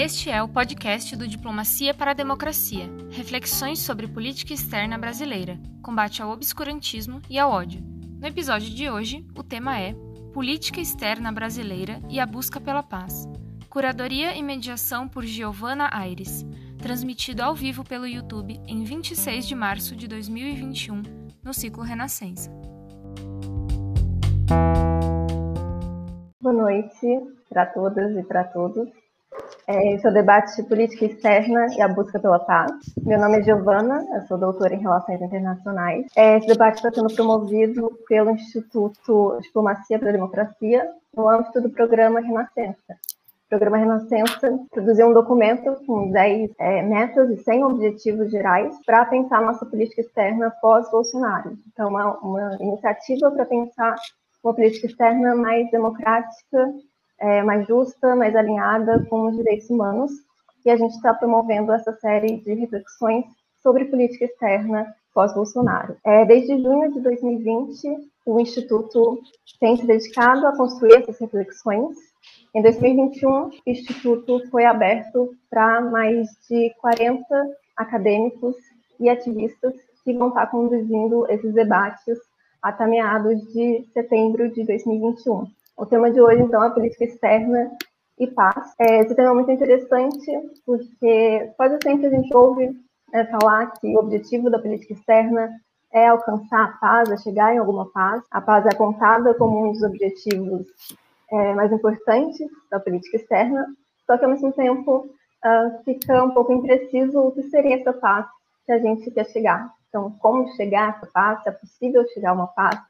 Este é o podcast do Diplomacia para a Democracia, reflexões sobre política externa brasileira, combate ao obscurantismo e ao ódio. No episódio de hoje, o tema é Política Externa Brasileira e a Busca pela Paz. Curadoria e mediação por Giovanna Aires, transmitido ao vivo pelo YouTube em 26 de março de 2021, no ciclo Renascença. Boa noite para todas e para todos. É, esse é o debate de política externa e a busca pela paz. Meu nome é Giovana, eu sou doutora em Relações Internacionais. É, esse debate está sendo promovido pelo Instituto Diplomacia para a Democracia, no âmbito do programa Renascença. O programa Renascença produziu um documento com 10 é, metas e 100 objetivos gerais para pensar nossa política externa pós-Bolsonaro. Então, uma, uma iniciativa para pensar uma política externa mais democrática é, mais justa, mais alinhada com os direitos humanos. E a gente está promovendo essa série de reflexões sobre política externa pós-Bolsonaro. É, desde junho de 2020, o Instituto tem se dedicado a construir essas reflexões. Em 2021, o Instituto foi aberto para mais de 40 acadêmicos e ativistas que vão estar conduzindo esses debates até meados de setembro de 2021. O tema de hoje, então, é política externa e paz. É, esse tema é muito interessante porque quase sempre a gente ouve né, falar que o objetivo da política externa é alcançar a paz, é chegar em alguma paz. A paz é contada como um dos objetivos é, mais importantes da política externa, só que ao mesmo tempo uh, fica um pouco impreciso o que seria essa paz que a gente quer chegar. Então, como chegar a essa paz? Se é possível chegar a uma paz?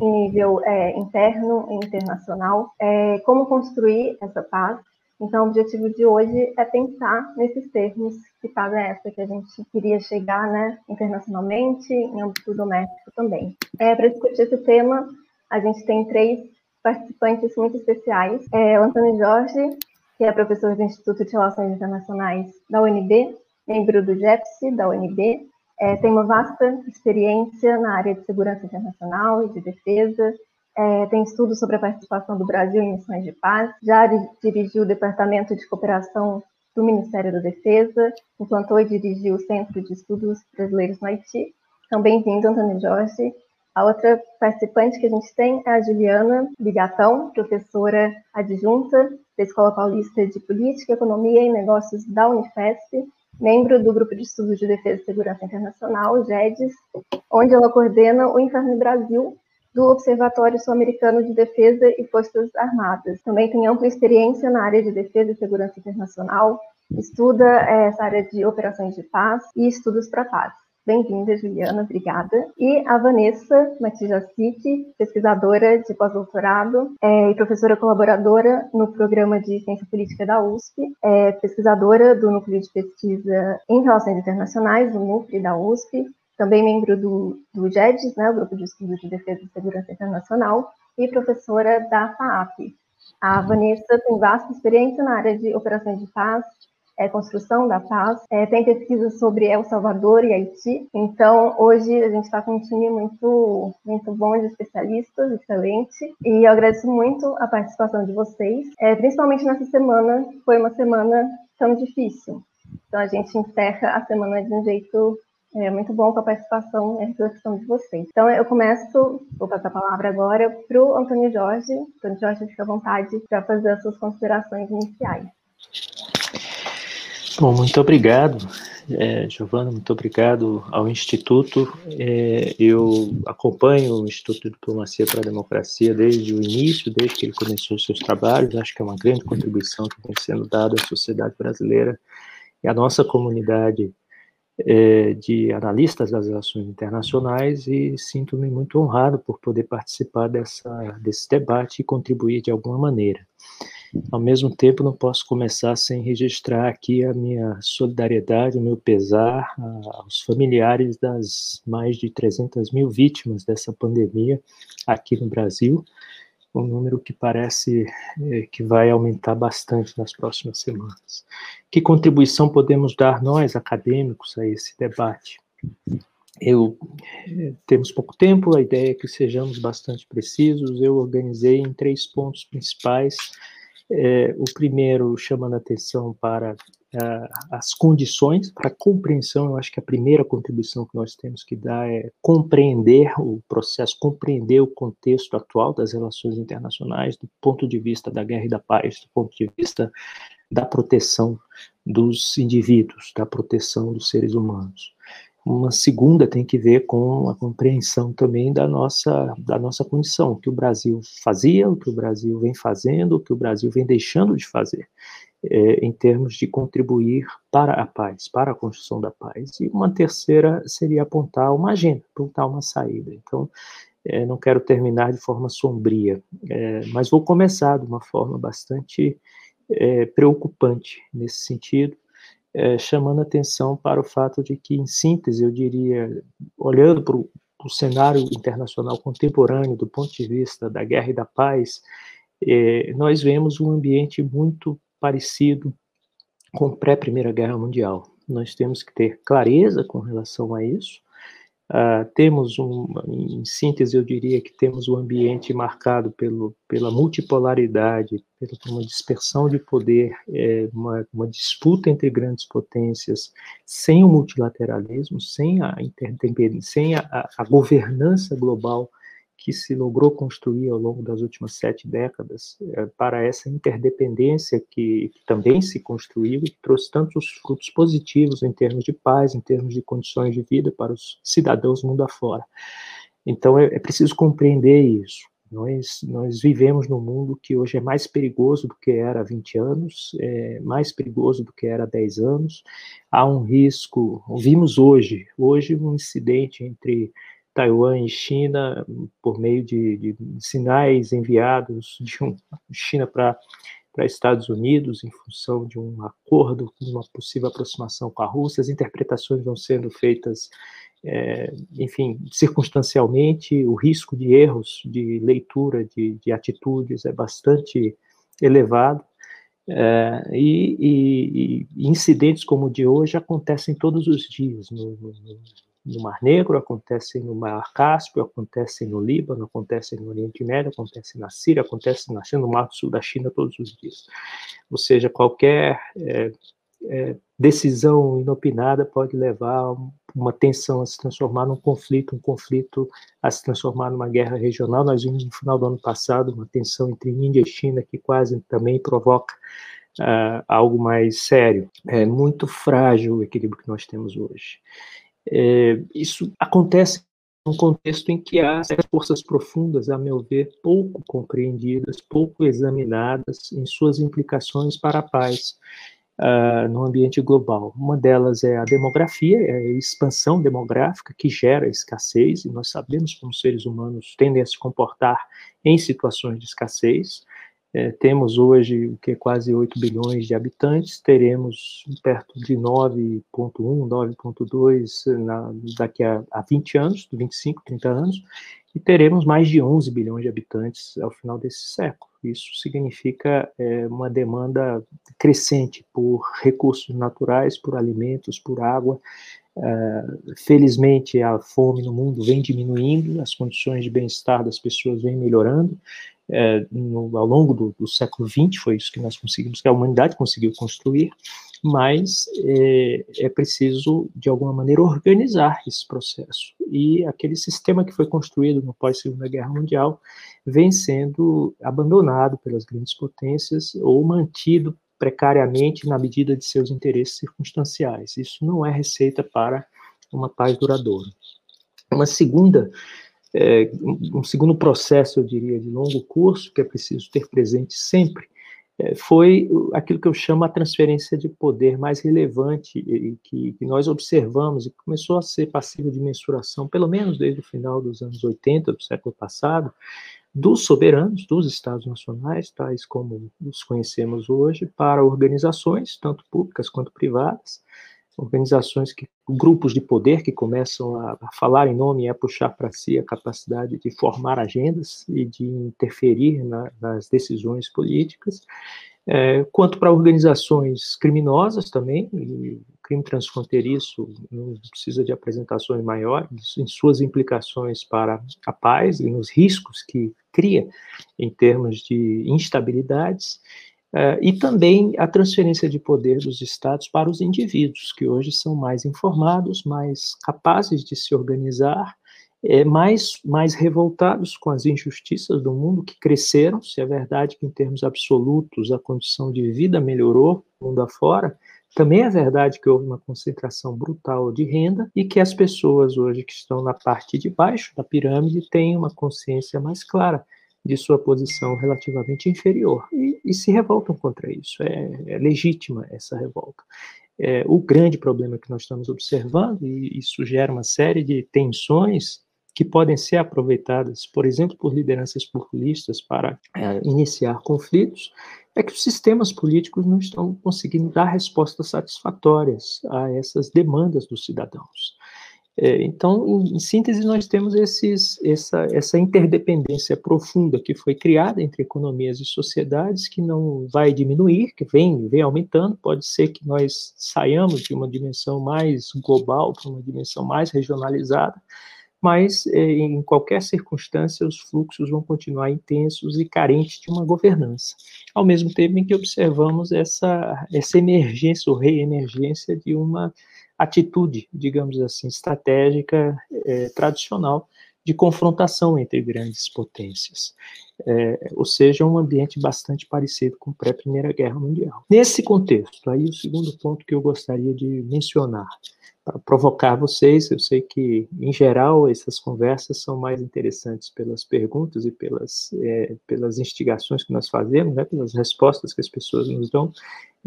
Em nível é, interno e internacional, é, como construir essa paz. Então, o objetivo de hoje é pensar nesses termos que paz é essa que a gente queria chegar né, internacionalmente, em âmbito doméstico também. É, Para discutir esse tema, a gente tem três participantes muito especiais. É, o Antônio Jorge, que é professor do Instituto de Relações Internacionais da UNB, membro do GEPSI da UNB, é, tem uma vasta experiência na área de segurança internacional e de defesa, é, tem estudos sobre a participação do Brasil em missões de paz, já dirigiu o Departamento de Cooperação do Ministério da Defesa, implantou e dirigiu o Centro de Estudos Brasileiros no Haiti. Então, bem-vindo, Antônio Jorge. A outra participante que a gente tem é a Juliana Bigatão, professora adjunta da Escola Paulista de Política, Economia e Negócios da Unifesp, membro do Grupo de Estudos de Defesa e Segurança Internacional, GEDES, onde ela coordena o Inferno Brasil do Observatório Sul-Americano de Defesa e Forças Armadas. Também tem ampla experiência na área de defesa e segurança internacional, estuda eh, essa área de operações de paz e estudos para paz. Bem-vinda, Juliana, obrigada. E a Vanessa Matijacic, pesquisadora de pós-doutorado é, e professora colaboradora no programa de Ciência Política da USP, é, pesquisadora do Núcleo de Pesquisa em Relações Internacionais, do NUPRI da USP, também membro do, do GEDES, né, o Grupo de Estudos de Defesa e Segurança Internacional, e professora da FAAP. A Vanessa tem vasta experiência na área de operações de paz, é, construção da paz. É, tem pesquisa sobre El Salvador e Haiti. Então, hoje a gente está com um time muito, muito bom de especialistas, excelente. E eu agradeço muito a participação de vocês, é, principalmente nessa semana, que foi uma semana tão difícil. Então, a gente encerra a semana de um jeito é muito bom com a participação e a reflexão de vocês. Então, eu começo, vou passar a palavra agora para o Antônio Jorge. Antônio Jorge, fica à vontade para fazer as suas considerações iniciais. Bom, muito obrigado, é, Giovana, muito obrigado ao Instituto. É, eu acompanho o Instituto de Diplomacia para a Democracia desde o início, desde que ele começou os seus trabalhos. Acho que é uma grande contribuição que vem sendo dada à sociedade brasileira e à nossa comunidade é, de analistas das relações internacionais e sinto-me muito honrado por poder participar dessa, desse debate e contribuir de alguma maneira. Ao mesmo tempo, não posso começar sem registrar aqui a minha solidariedade, o meu pesar aos familiares das mais de 300 mil vítimas dessa pandemia aqui no Brasil, um número que parece é, que vai aumentar bastante nas próximas semanas. Que contribuição podemos dar nós, acadêmicos, a esse debate? Eu é, temos pouco tempo, a ideia é que sejamos bastante precisos. Eu organizei em três pontos principais É, o primeiro chamando atenção para uh, as condições para compreensão. Eu acho que a primeira contribuição que nós temos que dar é compreender o processo, compreender o contexto atual das relações internacionais do ponto de vista da guerra e da paz, do ponto de vista da proteção dos indivíduos, da proteção dos seres humanos. Uma segunda tem que ver com a compreensão também da nossa, da nossa condição, o que o Brasil fazia, o que o Brasil vem fazendo, o que o Brasil vem deixando de fazer é, em termos de contribuir para a paz, para a construção da paz. E uma terceira seria apontar uma agenda, apontar uma saída. Então, é, não quero terminar de forma sombria, é, mas vou começar de uma forma bastante é, preocupante nesse sentido, é, chamando atenção para o fato de que, em síntese, eu diria, olhando para o cenário internacional contemporâneo, do ponto de vista da guerra e da paz, é, nós vemos um ambiente muito parecido com pré-Primeira Guerra Mundial. Nós temos que ter clareza com relação a isso. Uh, temos um, em síntese, eu diria que temos um ambiente marcado pelo, pela multipolaridade, pela uma dispersão de poder, é, uma, uma, disputa entre grandes potências, sem o multilateralismo, sem a sem a, a governança global que se logrou construir ao longo das últimas sete décadas é, para essa interdependência que, também se construiu e trouxe tantos frutos positivos em termos de paz, em termos de condições de vida para os cidadãos mundo afora. Então é, é preciso compreender isso. Nós, nós vivemos num mundo que hoje é mais perigoso do que era há 20 anos, é mais perigoso do que era há 10 anos. Há um risco, vimos hoje, hoje um incidente entre Taiwan e China por meio de, de sinais enviados de um, China para Estados Unidos em função de um acordo, uma possível aproximação com a Rússia. As interpretações vão sendo feitas, é, enfim, circunstancialmente. O risco de erros de leitura de, de atitudes é bastante elevado. É, e, e, e, incidentes como o de hoje acontecem todos os dias no, no, no Mar Negro, acontecem no Mar Cáspio, acontecem no Líbano, acontecem no Oriente Médio, acontecem na Síria, acontecem na China, no Mar do Sul da China todos os dias. Ou seja, qualquer é, é, decisão inopinada pode levar uma tensão a se transformar num conflito, um conflito a se transformar numa guerra regional. Nós vimos no final do ano passado uma tensão entre Índia e China que quase também provoca uh, algo mais sério. É muito frágil o equilíbrio que nós temos hoje. É, isso acontece num contexto em que há forças profundas, a meu ver, pouco compreendidas, pouco examinadas em suas implicações para a paz uh, no ambiente global. Uma delas é a demografia, é a expansão demográfica que gera escassez, e nós sabemos como seres humanos tendem a se comportar em situações de escassez. É, temos hoje o que quase 8 bilhões de habitantes, teremos perto de 9.1, 9.2 daqui a, a 20 anos, 25, 30 anos, e teremos mais de 11 bilhões de habitantes ao final desse século. Isso significa é, uma demanda crescente por recursos naturais, por alimentos, por água. É, felizmente, a fome no mundo vem diminuindo, as condições de bem-estar das pessoas vêm melhorando, é, no, ao longo do, do, século XX, foi isso que nós conseguimos, que a humanidade conseguiu construir, mas é, é, preciso, de alguma maneira, organizar esse processo. E aquele sistema que foi construído no pós-Segunda Guerra Mundial vem sendo abandonado pelas grandes potências ou mantido precariamente na medida de seus interesses circunstanciais. Isso não é receita para uma paz duradoura. Uma segunda é, um segundo processo, eu diria, de longo curso, que é preciso ter presente sempre, é, foi aquilo que eu chamo a transferência de poder mais relevante e que, que, nós observamos e começou a ser passível de mensuração, pelo menos desde o final dos anos 80 do século passado, dos soberanos, dos estados nacionais, tais como os conhecemos hoje, para organizações, tanto públicas quanto privadas, organizações que grupos de poder que começam a, a falar em nome e a puxar para si a capacidade de formar agendas e de interferir na, nas decisões políticas, é, quanto para organizações criminosas também, o crime transfronteiriço não precisa de apresentações maiores, em suas implicações para a paz e nos riscos que cria em termos de instabilidades, Uh, e também a transferência de poder dos estados para os indivíduos, que hoje são mais informados, mais capazes de se organizar, é, mais, mais revoltados com as injustiças do mundo que cresceram. Se é verdade que, em termos absolutos, a condição de vida melhorou mundo afora, também é verdade que houve uma concentração brutal de renda e que as pessoas hoje que estão na parte de baixo da pirâmide têm uma consciência mais clara de sua posição relativamente inferior e, e se revoltam contra isso. É, é legítima essa revolta. É, o grande problema que nós estamos observando, e isso gera uma série de tensões que podem ser aproveitadas, por exemplo, por lideranças populistas para é, iniciar conflitos, é que os sistemas políticos não estão conseguindo dar respostas satisfatórias a essas demandas dos cidadãos. É, então, em, em, síntese, nós temos esses, essa, essa interdependência profunda que foi criada entre economias e sociedades, que não vai diminuir, que vem, vem aumentando. Pode ser que nós saiamos de uma dimensão mais global para uma dimensão mais regionalizada, mas é, em qualquer circunstância os fluxos vão continuar intensos e carentes de uma governança. Ao mesmo tempo em que observamos essa, essa emergência ou reemergência de uma atitude, digamos assim, estratégica é, tradicional de confrontação entre grandes potências. É, ou seja, um ambiente bastante parecido com pré-Primeira Guerra Mundial. Nesse contexto, aí o segundo ponto que eu gostaria de mencionar, para provocar vocês, eu sei que, em geral, essas conversas são mais interessantes pelas perguntas e pelas, é, pelas instigações que nós fazemos, né, pelas respostas que as pessoas nos dão,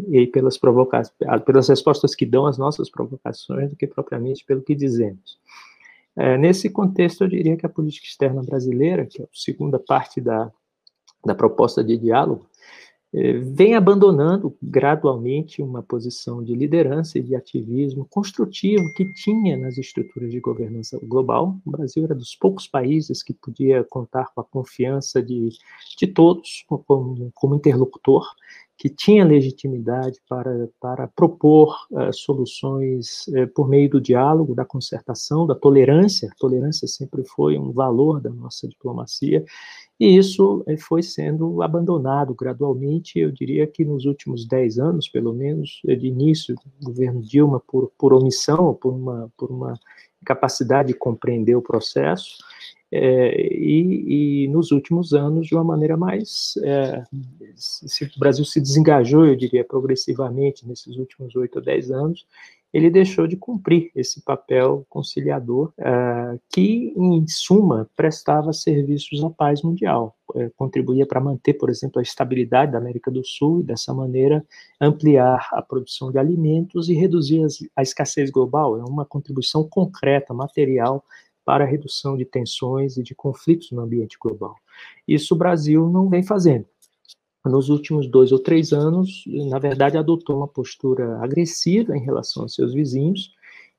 e pelas provocações, pelas respostas que dão às nossas provocações, do que propriamente pelo que dizemos. É, nesse contexto, eu diria que a política externa brasileira, que é a segunda parte da, da proposta de diálogo, vem abandonando gradualmente uma posição de liderança e de ativismo construtivo que tinha nas estruturas de governança global. O Brasil era dos poucos países que podia contar com a confiança de, de todos como, como interlocutor que tinha legitimidade para, para propor uh, soluções uh, por meio do diálogo, da concertação, da tolerância. A tolerância sempre foi um valor da nossa diplomacia, e isso uh, foi sendo abandonado gradualmente. Eu diria que nos últimos dez anos, pelo menos, de início do governo Dilma, por, por omissão, por uma, por uma capacidade de compreender o processo, é, e, e, nos últimos anos, de uma maneira mais. É, se o Brasil se desengajou, eu diria, progressivamente nesses últimos oito ou dez anos, ele deixou de cumprir esse papel conciliador, é, que, em suma, prestava serviços à paz mundial, é, contribuía para manter, por exemplo, a estabilidade da América do Sul e, dessa maneira, ampliar a produção de alimentos e reduzir as, a escassez global. É uma contribuição concreta, material, para a redução de tensões e de conflitos no ambiente global. Isso o Brasil não vem fazendo. Nos últimos dois ou três anos, na verdade, adotou uma postura agressiva em relação aos seus vizinhos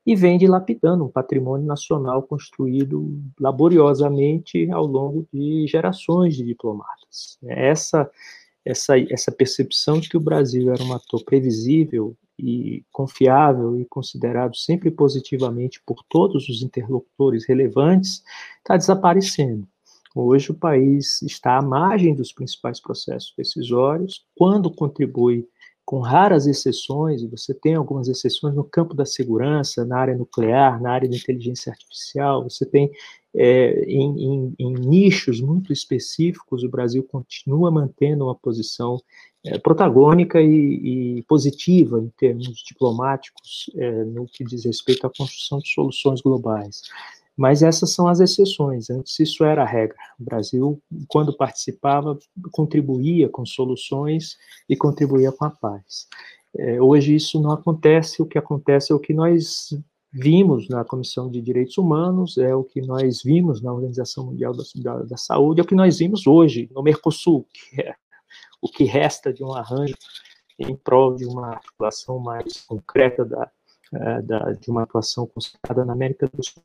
e vem dilapidando um patrimônio nacional construído laboriosamente ao longo de gerações de diplomatas. Essa, essa, essa percepção de que o Brasil era um ator previsível e confiável e considerado sempre positivamente por todos os interlocutores relevantes, está desaparecendo. Hoje o país está à margem dos principais processos decisórios, quando contribui com raras exceções, e você tem algumas exceções no campo da segurança, na área nuclear, na área da inteligência artificial, você tem é, em, em, em, nichos muito específicos, o Brasil continua mantendo uma posição é, protagônica e, e, positiva em termos diplomáticos é, no que diz respeito à construção de soluções globais. Mas essas são as exceções, antes isso era a regra. O Brasil, quando participava, contribuía com soluções e contribuía com a paz. É, hoje isso não acontece, o que acontece é o que nós vimos na Comissão de Direitos Humanos, é o que nós vimos na Organização Mundial da, da, da Saúde, é o que nós vimos hoje no Mercosul, que é o que resta de um arranjo em prol de uma atuação mais concreta da, é, da, de uma atuação concentrada na América do Sul.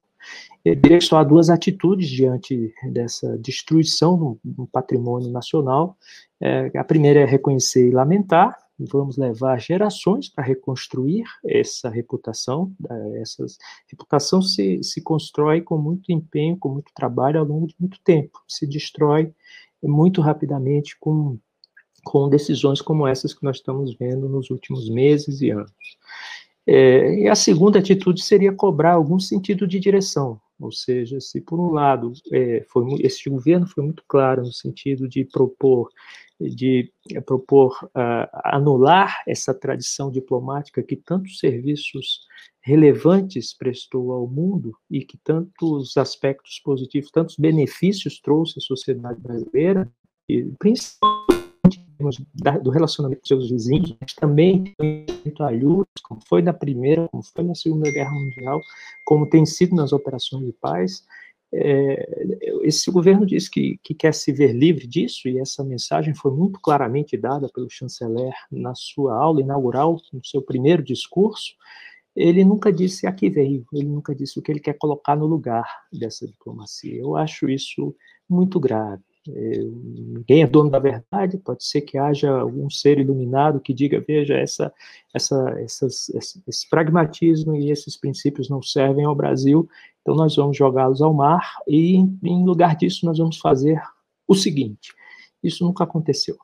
Que só há duas atitudes diante dessa destruição do, patrimônio nacional. É, a primeira é reconhecer e lamentar, vamos levar gerações para reconstruir essa reputação. Essa reputação se, se constrói com muito empenho, com muito trabalho ao longo de muito tempo, se destrói muito rapidamente com com decisões como essas que nós estamos vendo nos últimos meses e anos. É, e a segunda atitude seria cobrar algum sentido de direção, ou seja, se por um lado é, foi, governo foi muito claro no sentido de propor de é, propor uh, anular essa tradição diplomática que tantos serviços relevantes prestou ao mundo e que tantos aspectos positivos, tantos benefícios trouxe à sociedade brasileira, e principalmente do relacionamento com seus vizinhos, mas também muito alhures, como foi na Primeira, como foi na Segunda Guerra Mundial, como tem sido nas operações de paz. É, esse governo diz que, que quer se ver livre disso, e essa mensagem foi muito claramente dada pelo chanceler na sua aula inaugural, no seu primeiro discurso. Ele nunca disse a que veio, ele nunca disse o que ele quer colocar no lugar dessa diplomacia. Eu acho isso muito grave. É, ninguém é dono da verdade, pode ser que haja algum ser iluminado que diga, veja, essa, essa, essas, esse, esse pragmatismo e esses princípios não servem ao Brasil, então nós vamos jogá-los ao mar e, em lugar disso, nós vamos fazer o seguinte: isso nunca aconteceu.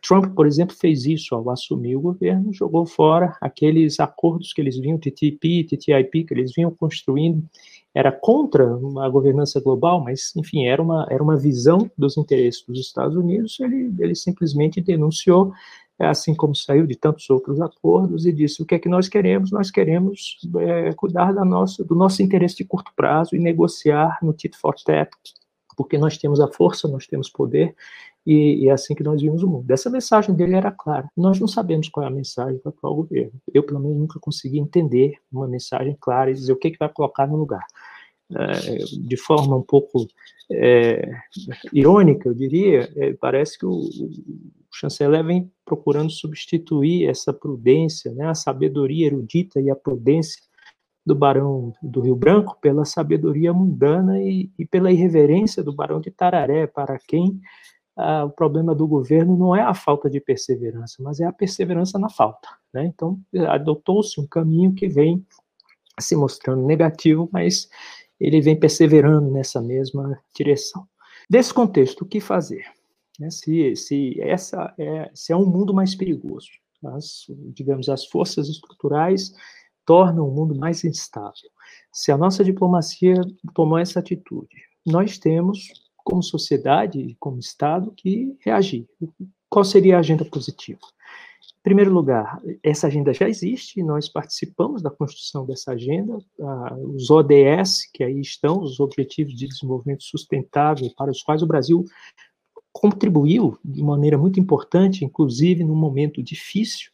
Trump, por exemplo, fez isso ao assumir o governo, jogou fora aqueles acordos que eles vinham, TTIP, TTIP, que eles vinham construindo era contra uma governança global, mas, enfim, era uma, era uma visão dos interesses dos Estados Unidos, ele, ele simplesmente denunciou, assim como saiu de tantos outros acordos, e disse, o que é que nós queremos? Nós queremos é, cuidar da nossa, do nosso interesse de curto prazo e negociar no tit for tat, porque nós temos a força, nós temos poder, e, e, é assim que nós vimos o mundo. Essa mensagem dele era clara. Nós não sabemos qual é a mensagem do atual governo. Eu, pelo menos, nunca consegui entender uma mensagem clara e dizer o que, que vai colocar no lugar. É, de forma um pouco é, irônica, eu diria, é, parece que o, o, chanceler vem procurando substituir essa prudência, né, a sabedoria erudita e a prudência do Barão do Rio Branco pela sabedoria mundana e, e pela irreverência do Barão de Tararé, para quem ah, o problema do governo não é a falta de perseverança, mas é a perseverança na falta. Né? Então, adotou-se um caminho que vem se mostrando negativo, mas ele vem perseverando nessa mesma direção. Desse contexto, o que fazer? Né? Se, se, essa é, se é um mundo mais perigoso, as, digamos, as forças estruturais tornam o mundo mais instável. Se a nossa diplomacia tomou essa atitude, nós temos como sociedade, como Estado, que reagir. Qual seria a agenda positiva? Em primeiro lugar, essa agenda já existe, nós participamos da construção dessa agenda, os ODS, que aí estão, os Objetivos de Desenvolvimento Sustentável, para os quais o Brasil contribuiu de maneira muito importante, inclusive num momento difícil,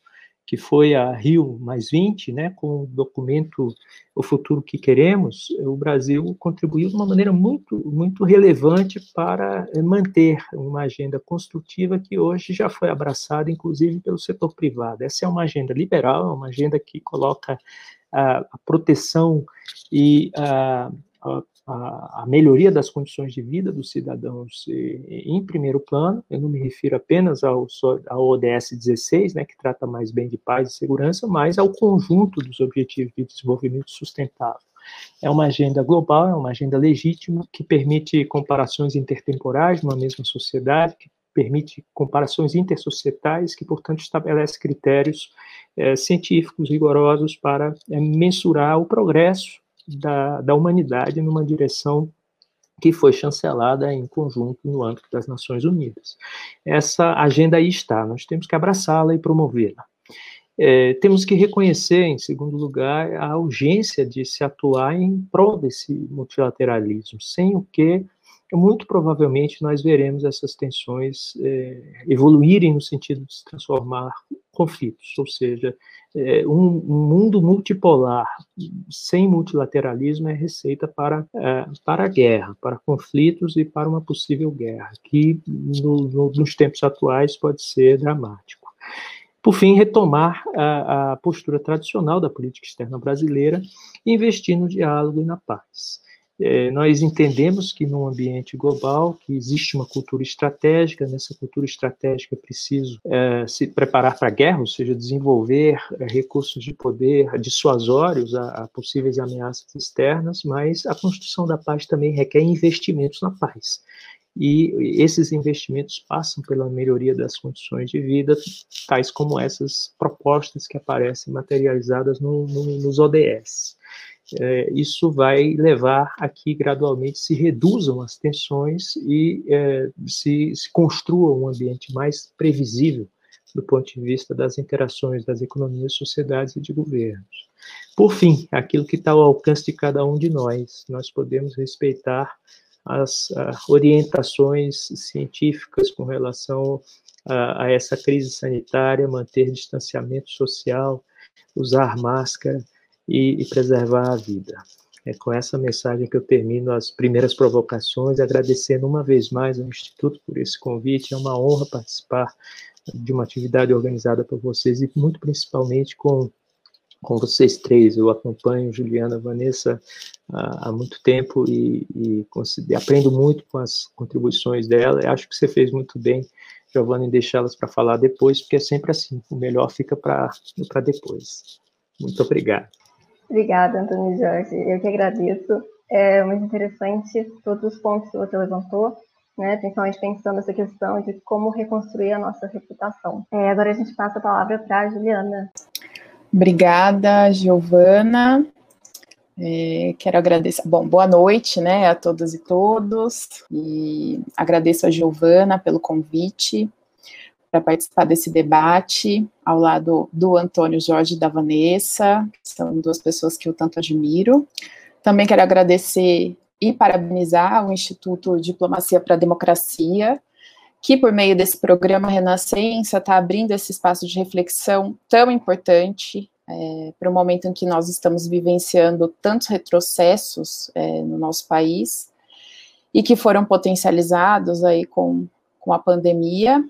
que foi a Rio mais 20, né, com o documento O Futuro que Queremos, o Brasil contribuiu de uma maneira muito, muito relevante para eh, manter uma agenda construtiva que hoje já foi abraçada, inclusive, pelo setor privado. Essa é uma agenda liberal, é uma agenda que coloca a, proteção e a, a a, melhoria das condições de vida dos cidadãos em primeiro plano. Eu não me refiro apenas ao, ao ODS 16, né, que trata mais bem de paz e segurança, mas ao conjunto dos Objetivos de Desenvolvimento Sustentável. É uma agenda global, é uma agenda legítima que permite comparações intertemporais numa mesma sociedade, que permite comparações intersocietais, que, portanto, estabelece critérios é, científicos rigorosos para é, mensurar o progresso da, da humanidade numa direção que foi chancelada em conjunto no âmbito das Nações Unidas. Essa agenda aí está, nós temos que abraçá-la e promovê-la. É, temos que reconhecer, em segundo lugar, a urgência de se atuar em prol desse multilateralismo, sem o que, muito provavelmente, nós veremos essas tensões é, evoluírem no sentido de se transformar conflitos, ou seja, é, um, um, mundo multipolar sem multilateralismo é receita para, é, para a guerra, para conflitos e para uma possível guerra, que no, no, nos tempos atuais pode ser dramático. Por fim, retomar a, a postura tradicional da política externa brasileira e investir no diálogo e na paz. É, nós entendemos que num ambiente global que existe uma cultura estratégica, nessa cultura estratégica é preciso é, se preparar para a guerra, ou seja, desenvolver é, recursos de poder dissuasórios a, a, possíveis ameaças externas, mas a construção da paz também requer investimentos na paz. e esses investimentos passam pela melhoria das condições de vida, tais como essas propostas que aparecem materializadas no, no, nos ODS. É, isso vai levar a que gradualmente se reduzam as tensões e é, se, se construa um ambiente mais previsível do ponto de vista das interações das economias, sociedades e de governos. Por fim, aquilo que está ao alcance de cada um de nós, nós podemos respeitar as uh, orientações científicas com relação a, a, essa crise sanitária, manter distanciamento social, usar máscara e, e preservar a vida. É com essa mensagem que eu termino as primeiras provocações, agradecendo uma vez mais ao Instituto por esse convite. É uma honra participar de uma atividade organizada por vocês e muito principalmente com com vocês três. Eu acompanho Juliana, Vanessa há, há muito tempo e, e aprendo muito com as contribuições dela. Eu acho que você fez muito bem, Giovanna, em deixá-las para falar depois, porque é sempre assim, o melhor fica para depois. Muito obrigado. Obrigada, Antônio Jorge. Eu que agradeço. É muito interessante todos os pontos que você levantou, né, principalmente pensando essa questão de como reconstruir a nossa reputação. É, agora a gente passa a palavra para a Juliana. Obrigada, Giovana. É, quero agradecer, bom, boa noite, né, a todas e todos, e agradeço a Giovana pelo convite para participar desse debate, ao lado do Antônio Jorge e da Vanessa, que são duas pessoas que eu tanto admiro. Também quero agradecer e parabenizar o Instituto Diplomacia para a Democracia, que por meio desse programa Renascença está abrindo esse espaço de reflexão tão importante é, para o momento em que nós estamos vivenciando tantos retrocessos é, no nosso país e que foram potencializados aí com, com a pandemia.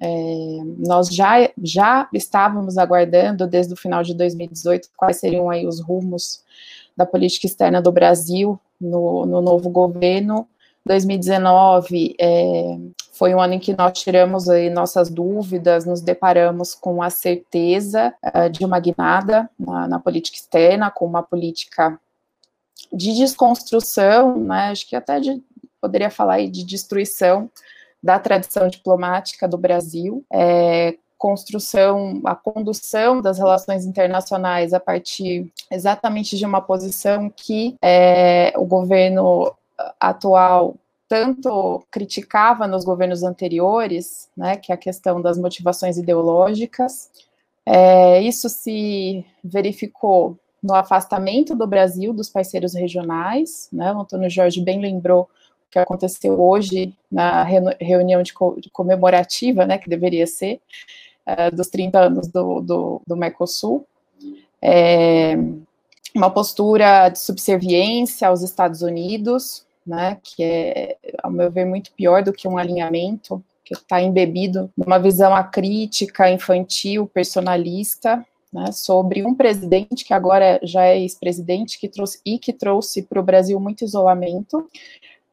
É, nós já, já estávamos aguardando desde o final de 2018 quais seriam aí os rumos da política externa do Brasil no, no novo governo. 2019 é, foi um ano em que nós tiramos aí nossas dúvidas, nos deparamos com a certeza uh, de uma guinada na, na, política externa, com uma política de desconstrução, né, acho que até de, poderia falar aí de destruição da tradição diplomática do Brasil, é, construção, a condução das relações internacionais a partir exatamente de uma posição que é, o governo atual tanto criticava nos governos anteriores, né, que é a questão das motivações ideológicas. É, isso se verificou no afastamento do Brasil dos parceiros regionais, né, o Antônio Jorge bem lembrou que aconteceu hoje na reunião de, co de comemorativa, né, que deveria ser, uh, dos 30 anos do, do, do Mercosul. É, uma postura de subserviência aos Estados Unidos, né, que é, ao meu ver, muito pior do que um alinhamento, que está embebido numa visão acrítica, infantil, personalista, né, sobre um presidente que agora já é ex-presidente que trouxe e que trouxe para o Brasil muito isolamento.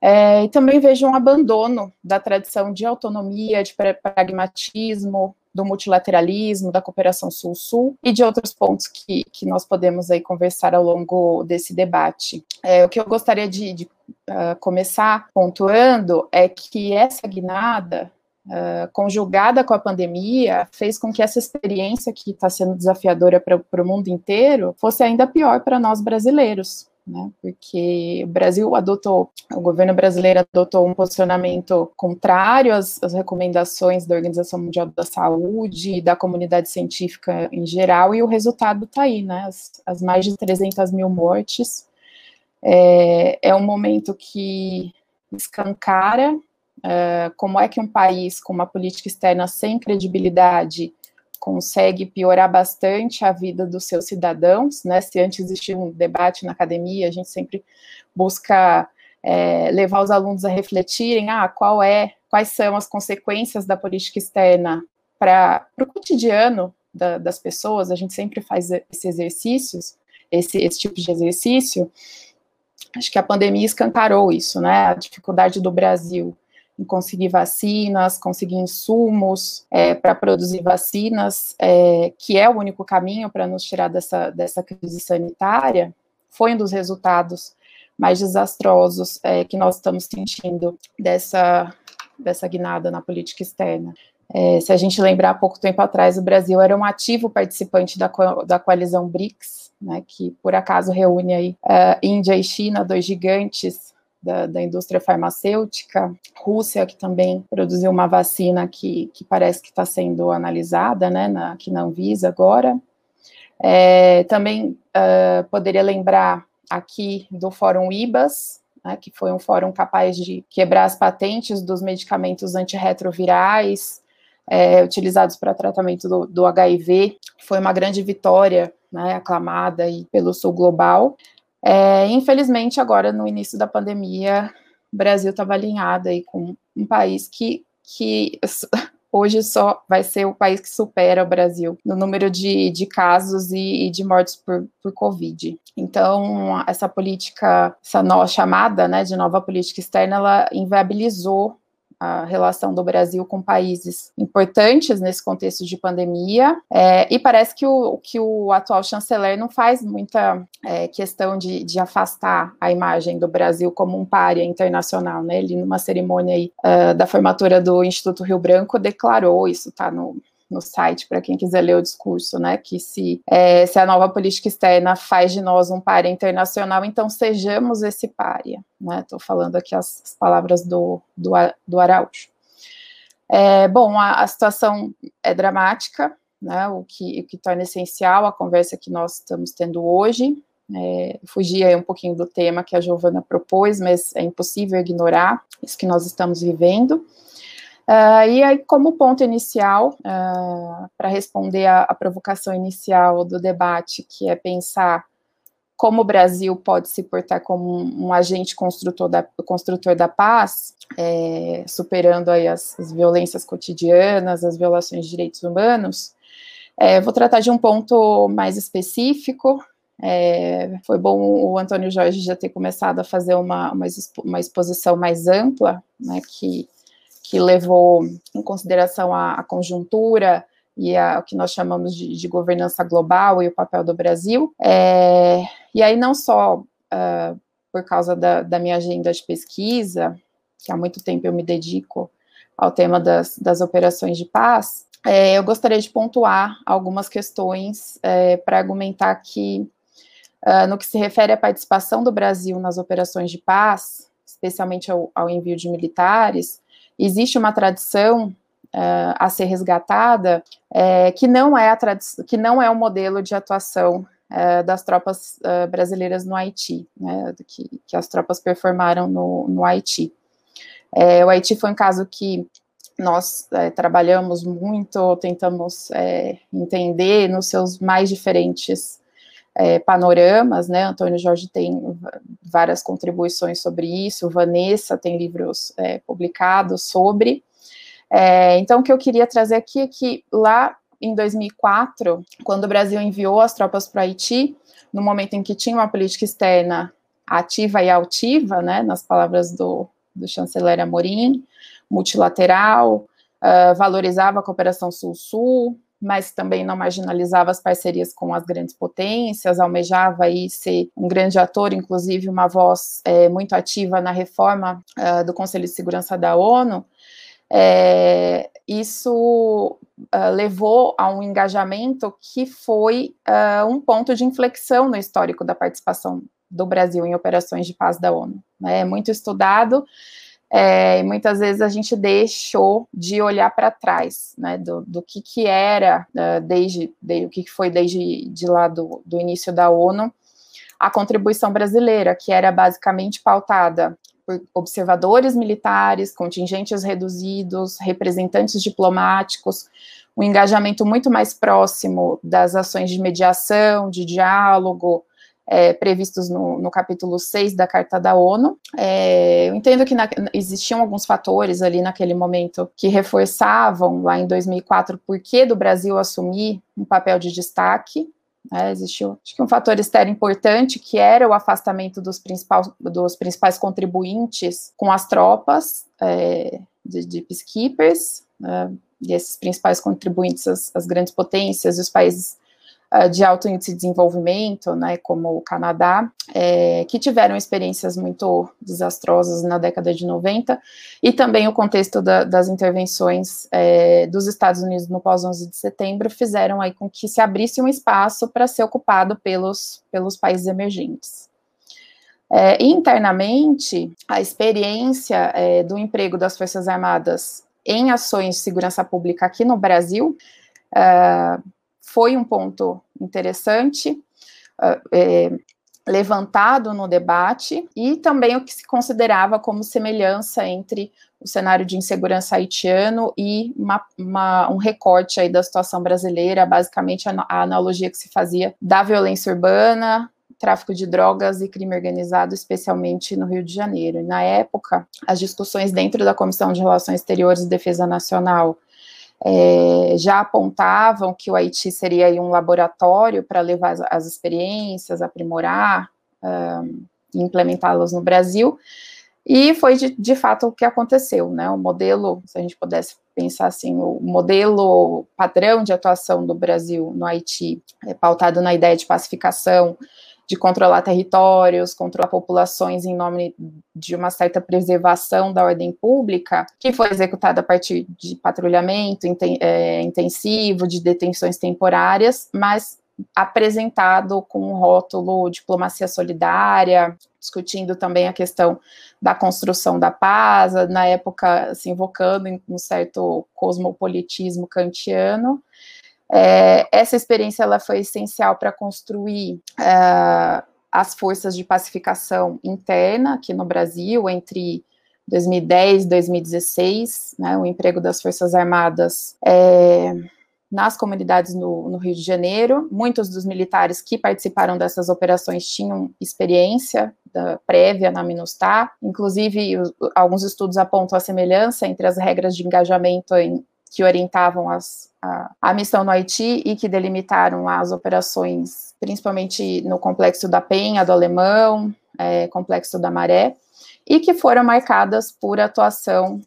É, e também vejo um abandono da tradição de autonomia, de pragmatismo, do multilateralismo, da cooperação sul-sul e de outros pontos que, que nós podemos aí conversar ao longo desse debate. É, o que eu gostaria de, de uh, começar pontuando é que essa guinada Uh, conjugada com a pandemia, fez com que essa experiência que está sendo desafiadora para o mundo inteiro fosse ainda pior para nós brasileiros né? Porque o Brasil adotou, o governo brasileiro adotou um posicionamento contrário às, às recomendações da Organização Mundial da Saúde e da comunidade científica em geral, e o resultado está aí, né? As, as, mais de 300 mil mortes. É, é um momento que escancara uh, como é que um país com uma política externa sem credibilidade consegue piorar bastante a vida dos seus cidadãos, né? Se antes existia um debate na academia, a gente sempre busca é, levar os alunos a refletirem, ah, qual é, quais são as consequências da política externa para o cotidiano da, das pessoas. A gente sempre faz esses exercícios, esse, esse tipo de exercício. Acho que a pandemia escancarou isso, né? A dificuldade do Brasil conseguir vacinas, conseguir insumos é, para produzir vacinas, é, que é o único caminho para nos tirar dessa, dessa crise sanitária, foi um dos resultados mais desastrosos é, que nós estamos sentindo dessa, dessa guinada na política externa. É, se a gente lembrar, há pouco tempo atrás, o Brasil era um ativo participante da, da coalizão BRICS, né, que por acaso reúne aí uh, Índia e China, dois gigantes da, da, indústria farmacêutica, Rússia, que também produziu uma vacina que, que parece que está sendo analisada, né, na, aqui na Anvisa agora. É, também uh, poderia lembrar aqui do Fórum IBAS, né, que foi um fórum capaz de quebrar as patentes dos medicamentos antirretrovirais é, utilizados para tratamento do, do, HIV. Foi uma grande vitória, né, aclamada aí pelo Sul Global. É, infelizmente, agora no início da pandemia, o Brasil estava alinhado aí com um país que, que hoje só vai ser o país que supera o Brasil no número de, de casos e, e de mortes por, por Covid. Então, essa política, essa nova chamada né, de nova política externa, ela inviabilizou a relação do Brasil com países importantes nesse contexto de pandemia, é, e parece que o, que o atual chanceler não faz muita é, questão de, de, afastar a imagem do Brasil como um párea internacional, né? Ele, numa cerimônia aí, uh, da formatura do Instituto Rio Branco, declarou, isso está no, no site para quem quiser ler o discurso, né? Que se, é, se a nova política externa faz de nós um párea internacional, então sejamos esse párea, né? Estou falando aqui as, as, palavras do, do, do Araújo. É, bom, a, a, situação é dramática, né? O que, o que torna essencial a conversa que nós estamos tendo hoje. É, fugir um pouquinho do tema que a Giovana propôs, mas é impossível ignorar isso que nós estamos vivendo. Uh, e aí, como ponto inicial, uh, para responder à provocação inicial do debate, que é pensar como o Brasil pode se portar como um, um agente construtor da, construtor da paz, é, superando aí as, as, violências cotidianas, as violações de direitos humanos, é, vou tratar de um ponto mais específico. É, foi bom o Antônio Jorge já ter começado a fazer uma, uma, uma exposição mais ampla, né, que que levou em consideração a, a conjuntura e a, o que nós chamamos de, de, governança global e o papel do Brasil. É, e aí, não só uh, por causa da, da, minha agenda de pesquisa, que há muito tempo eu me dedico ao tema das, das operações de paz, é, eu gostaria de pontuar algumas questões é, para argumentar que, uh, no que se refere à participação do Brasil nas operações de paz, especialmente ao, ao envio de militares, existe uma tradição uh, a ser resgatada é, que não é a que não é o modelo de atuação uh, das tropas brasileiras no Haiti, né, que, que, as tropas performaram no, no Haiti. O Haiti foi um caso que nós trabalhamos muito, tentamos entender nos seus mais diferentes é, panoramas, né? Antônio Jorge tem várias contribuições sobre isso, Vanessa tem livros é, publicados sobre. É, então, o que eu queria trazer aqui é que lá em 2004, quando o Brasil enviou as tropas para Haiti, no momento em que tinha uma política externa ativa e altiva, né, nas palavras do, do chanceler Amorim, multilateral, uh, valorizava a cooperação Sul-Sul, mas também não marginalizava as parcerias com as grandes potências, almejava aí ser um grande ator, inclusive uma voz é, muito ativa na reforma uh, do Conselho de Segurança da ONU, é, isso uh, levou a um engajamento que foi uh, um ponto de inflexão no histórico da participação do Brasil em operações de paz da ONU. Né? É muito estudado, é, e muitas vezes a gente deixou de olhar para trás, né, do, do, que, que era uh, desde, de, o que foi desde de lá do, do início da ONU, a contribuição brasileira, que era basicamente pautada por observadores militares, contingentes reduzidos, representantes diplomáticos, um engajamento muito mais próximo das ações de mediação, de diálogo, é, previstos no, no, capítulo 6 da Carta da ONU. É, eu entendo que na, existiam alguns fatores ali naquele momento que reforçavam, lá em 2004, por que do Brasil assumir um papel de destaque. É, existiu acho que um fator externo importante que era o afastamento dos, principal, dos principais contribuintes com as tropas é, de, de peacekeepers, né, e esses principais contribuintes, as, as grandes potências e os países de alto índice de desenvolvimento, né, como o Canadá, é, que tiveram experiências muito desastrosas na década de 90, e também o contexto da, das intervenções é, dos Estados Unidos no pós-11 de setembro fizeram aí com que se abrisse um espaço para ser ocupado pelos, pelos países emergentes. É, internamente, a experiência é, do emprego das Forças Armadas em ações de segurança pública aqui no Brasil é, foi um ponto interessante, é, é, levantado no debate, e também o que se considerava como semelhança entre o cenário de insegurança haitiano e uma, uma, um recorte aí da situação brasileira, basicamente a, a analogia que se fazia da violência urbana, tráfico de drogas e crime organizado, especialmente no Rio de Janeiro. E, na época, as discussões dentro da Comissão de Relações Exteriores e Defesa Nacional é, já apontavam que o Haiti seria um laboratório para levar as, as, experiências, aprimorar um, e implementá-las no Brasil, e foi de, de, fato o que aconteceu, né? O modelo, se a gente pudesse pensar assim, o modelo padrão de atuação do Brasil no Haiti, é pautado na ideia de pacificação, de controlar territórios, controlar populações em nome de uma certa preservação da ordem pública, que foi executada a partir de patrulhamento é, intensivo, de detenções temporárias, mas apresentado com um rótulo diplomacia solidária, discutindo também a questão da construção da paz, na época se assim, invocando um certo cosmopolitismo kantiano, é, essa experiência ela foi essencial para construir é, as forças de pacificação interna aqui no Brasil entre 2010 e 2016, né, o emprego das Forças Armadas é, nas comunidades no, no, Rio de Janeiro. Muitos dos militares que participaram dessas operações tinham experiência da, prévia na MINUSTAH, inclusive alguns estudos apontam a semelhança entre as regras de engajamento em, que orientavam as, a, a, missão no Haiti e que delimitaram as operações, principalmente no complexo da Penha, do Alemão, é, complexo da Maré, e que foram marcadas por atuação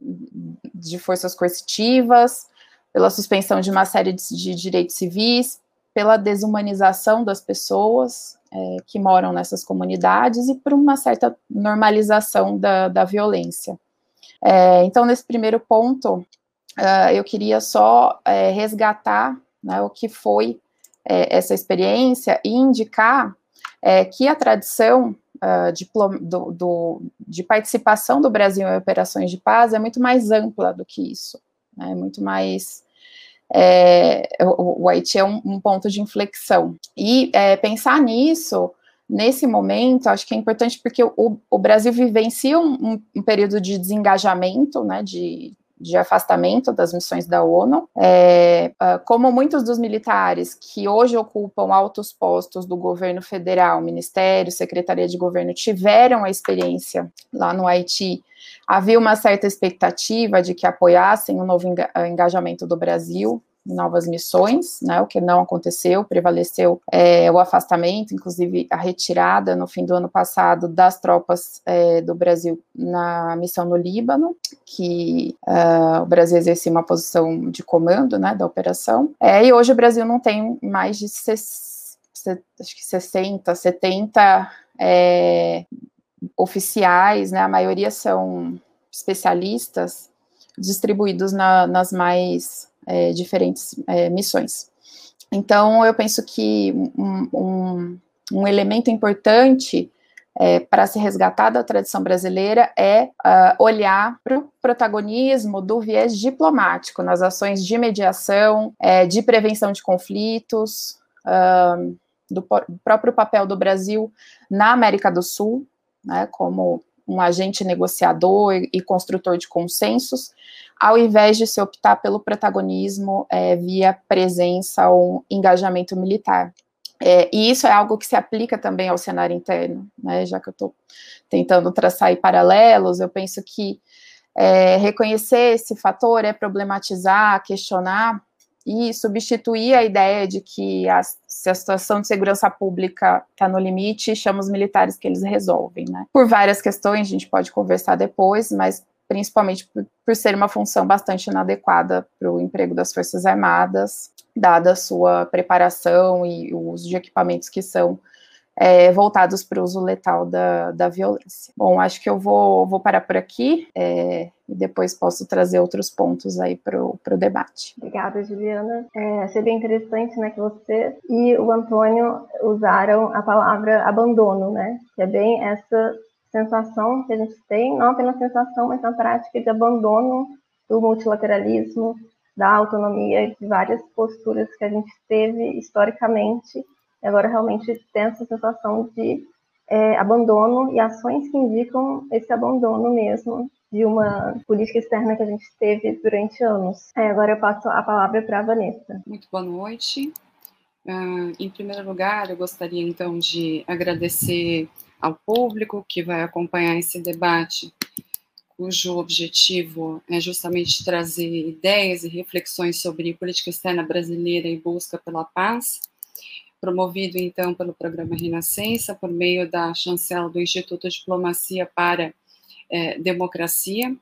de forças coercitivas, pela suspensão de uma série de, de direitos civis, pela desumanização das pessoas é, que moram nessas comunidades e por uma certa normalização da, da violência. É, então, nesse primeiro ponto, uh, eu queria só é, resgatar né, o que foi é, essa experiência e indicar é, que a tradição uh, de, do, do, de, participação do Brasil em operações de paz é muito mais ampla do que isso, né, é muito mais. É, o, o, Haiti é um, um, ponto de inflexão. E é, pensar nisso, nesse momento, acho que é importante porque o, o Brasil vivencia um, um, um, período de desengajamento, né, de, de afastamento das missões da ONU. É, ah, como muitos dos militares que hoje ocupam altos postos do governo federal, Ministério, Secretaria de Governo, tiveram a experiência lá no Haiti, havia uma certa expectativa de que apoiassem o novo engajamento do Brasil novas missões, né, o que não aconteceu, prevaleceu é, o afastamento, inclusive a retirada no fim do ano passado das tropas é, do Brasil na missão no Líbano, que uh, o Brasil exercia uma posição de comando, né, da operação, é, e hoje o Brasil não tem mais de acho que 60, 70 é, oficiais, né, a maioria são especialistas distribuídos na, nas mais é, diferentes é, missões. Então, eu penso que um, um, um elemento importante é, para se resgatar da tradição brasileira é uh, olhar para o protagonismo do viés diplomático nas ações de mediação, é, de prevenção de conflitos, uh, do próprio papel do Brasil na América do Sul, né, como um agente negociador e construtor de consensos, ao invés de se optar pelo protagonismo é, via presença ou engajamento militar. É, e isso é algo que se aplica também ao cenário interno, né? Já que eu estou tentando traçar paralelos, eu penso que é, reconhecer esse fator é problematizar, questionar e substituir a ideia de que a, se a situação de segurança pública está no limite, chama os militares que eles resolvem, né? Por várias questões, a gente pode conversar depois, mas principalmente por ser uma função bastante inadequada para o emprego das Forças Armadas, dada a sua preparação e o uso de equipamentos que são é, voltados para o uso letal da, da violência. Bom, acho que eu vou, vou parar por aqui é, e depois posso trazer outros pontos aí para o debate. Obrigada, Juliana. É, achei bem interessante né, que você e o Antônio usaram a palavra abandono, né? Que é bem essa sensação que a gente tem, não apenas sensação, mas na prática de abandono do multilateralismo, da autonomia de várias posturas que a gente teve historicamente e agora realmente tem essa sensação de é, abandono e ações que indicam esse abandono mesmo de uma política externa que a gente teve durante anos. É, agora eu passo a palavra para a Vanessa. Muito boa noite. Uh, em primeiro lugar, eu gostaria então de agradecer ao público que vai acompanhar esse debate, cujo objetivo é justamente trazer ideias e reflexões sobre política externa brasileira e busca pela paz promovido então pelo programa Renascença, por meio da chancela do Instituto Diplomacia para é, Democracia.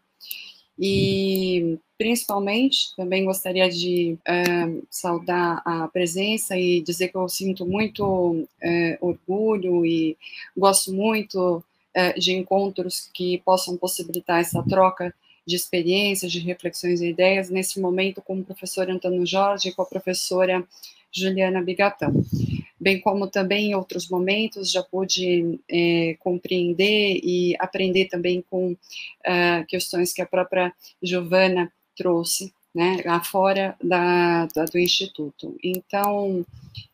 E, principalmente, também gostaria de é, saudar a presença e dizer que eu sinto muito é, orgulho e gosto muito é, de encontros que possam possibilitar essa troca de experiências, de reflexões e ideias, nesse momento com o professor Antônio Jorge e com a professora Juliana Bigatão. Bem como também em outros momentos já pude é, compreender e aprender também com uh, questões que a própria Giovana trouxe, né, fora da, da, do Instituto. Então,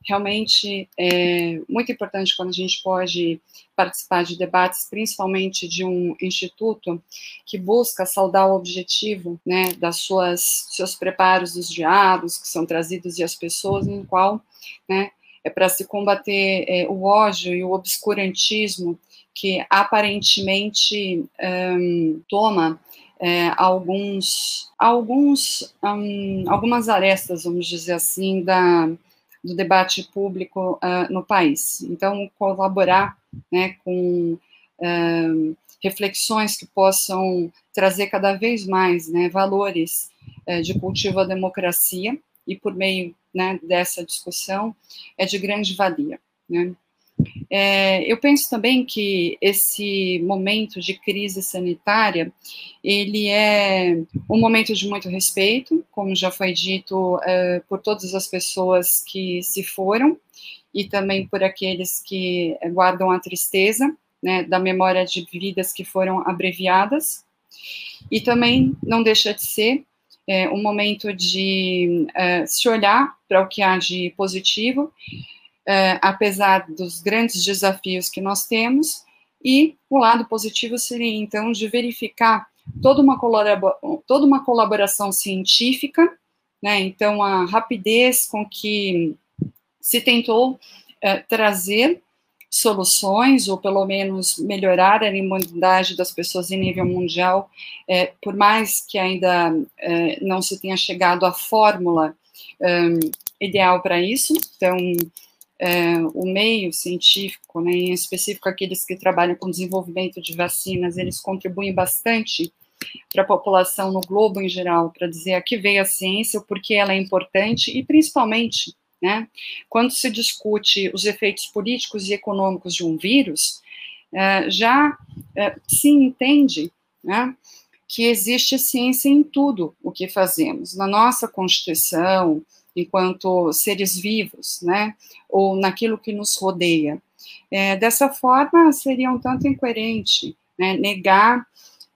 realmente é muito importante quando a gente pode participar de debates, principalmente de um instituto que busca saudar o objetivo, né, das suas seus preparos dos diálogos que são trazidos e as pessoas, no qual, né, é para se combater é, o ódio e o obscurantismo que aparentemente um, toma é, alguns, alguns, um, algumas arestas, vamos dizer assim, da, do debate público uh, no país. Então, colaborar né, com uh, reflexões que possam trazer cada vez mais né, valores uh, de cultivo à democracia e por meio né, dessa discussão é de grande valia. Né? É, eu penso também que esse momento de crise sanitária, ele é um momento de muito respeito, como já foi dito é, por todas as pessoas que se foram, e também por aqueles que guardam a tristeza, né, da memória de vidas que foram abreviadas, e também não deixa de ser é, um momento de é, se olhar para o que há de positivo, é, apesar dos grandes desafios que nós temos, e o lado positivo seria, então, de verificar toda uma, toda uma colaboração científica, né, então, a rapidez com que se tentou é, trazer soluções, ou pelo menos melhorar a imunidade das pessoas em nível mundial, é, por mais que ainda é, não se tenha chegado à fórmula é, ideal para isso. Então, é, o meio científico, né, em específico aqueles que trabalham com desenvolvimento de vacinas, eles contribuem bastante para a população no globo em geral, para dizer a que veio a ciência, o porquê ela é importante e principalmente, né, quando se discute os efeitos políticos e econômicos de um vírus, é, já é, se entende, né, que existe ciência em tudo o que fazemos, na nossa Constituição, enquanto seres vivos, né, ou naquilo que nos rodeia. É, dessa forma, seria um tanto incoerente né, negar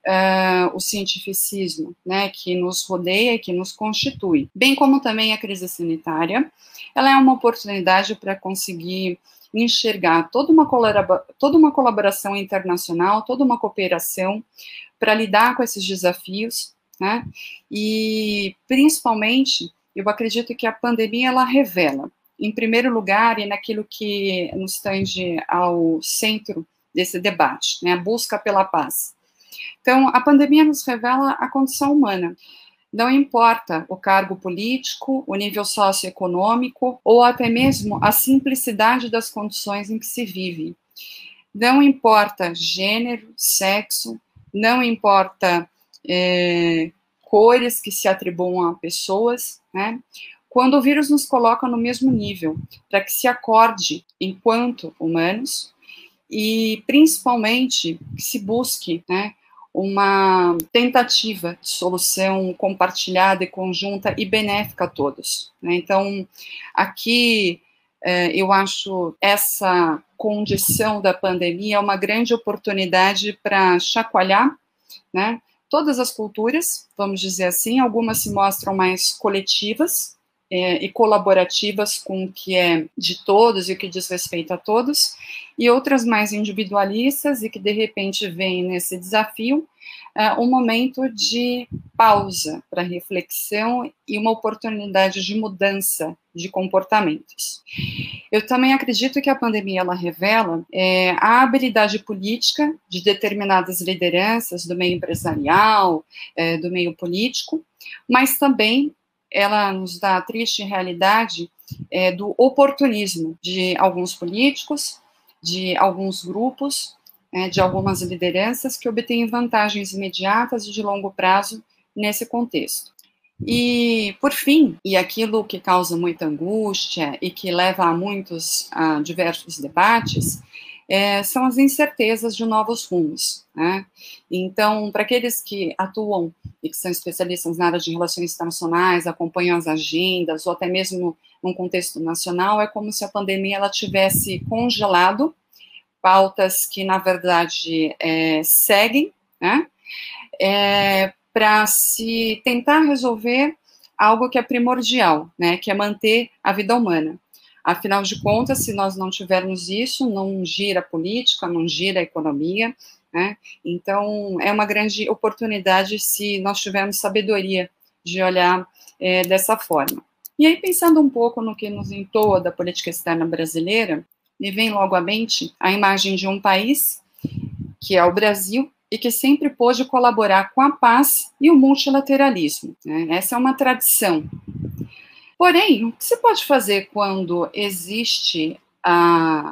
uh, o cientificismo né, que nos rodeia que nos constitui, bem como também a crise sanitária. Ela é uma oportunidade para conseguir enxergar toda uma, toda uma colaboração internacional, toda uma cooperação para lidar com esses desafios, né, e principalmente eu acredito que a pandemia ela revela, em primeiro lugar, e naquilo que nos tange ao centro desse debate, né, a busca pela paz. Então, a pandemia nos revela a condição humana. Não importa o cargo político, o nível socioeconômico ou até mesmo a simplicidade das condições em que se vive. Não importa gênero, sexo, não importa é, cores que se atribuam a pessoas, né? Quando o vírus nos coloca no mesmo nível, para que se acorde enquanto humanos e principalmente que se busque, né, uma tentativa de solução compartilhada e conjunta e benéfica a todos. Né? Então, aqui é, eu acho essa condição da pandemia uma grande oportunidade para chacoalhar, né? Todas as culturas, vamos dizer assim, algumas se mostram mais coletivas, é, e colaborativas com o que é de todos e o que diz respeito a todos, e outras mais individualistas e que de repente vêm nesse desafio é, um momento de pausa para reflexão e uma oportunidade de mudança de comportamentos. Eu também acredito que a pandemia ela revela é, a habilidade política de determinadas lideranças do meio empresarial, é, do meio político, mas também ela nos dá a triste realidade é, do oportunismo de alguns políticos, de alguns grupos, é, de algumas lideranças que obtêm vantagens imediatas e de longo prazo nesse contexto. E, por fim, e aquilo que causa muita angústia e que leva a muitos a diversos debates, é, são as incertezas de novos rumos. Né? Então, para aqueles que atuam e que são especialistas na área de relações internacionais, acompanham as agendas, ou até mesmo num contexto nacional, é como se a pandemia ela tivesse congelado pautas que, na verdade, é, seguem, né? É, para se tentar resolver algo que é primordial, né, que é manter a vida humana. Afinal de contas, se nós não tivermos isso, não gira a política, não gira a economia, né? Então, é uma grande oportunidade se nós tivermos sabedoria de olhar é, dessa forma. E aí, pensando um pouco no que nos entoa da política externa brasileira, me vem logo à mente a imagem de um país, que é o Brasil, e que sempre pôde colaborar com a paz e o multilateralismo. Né? Essa é uma tradição Porém, o que se pode fazer quando existe,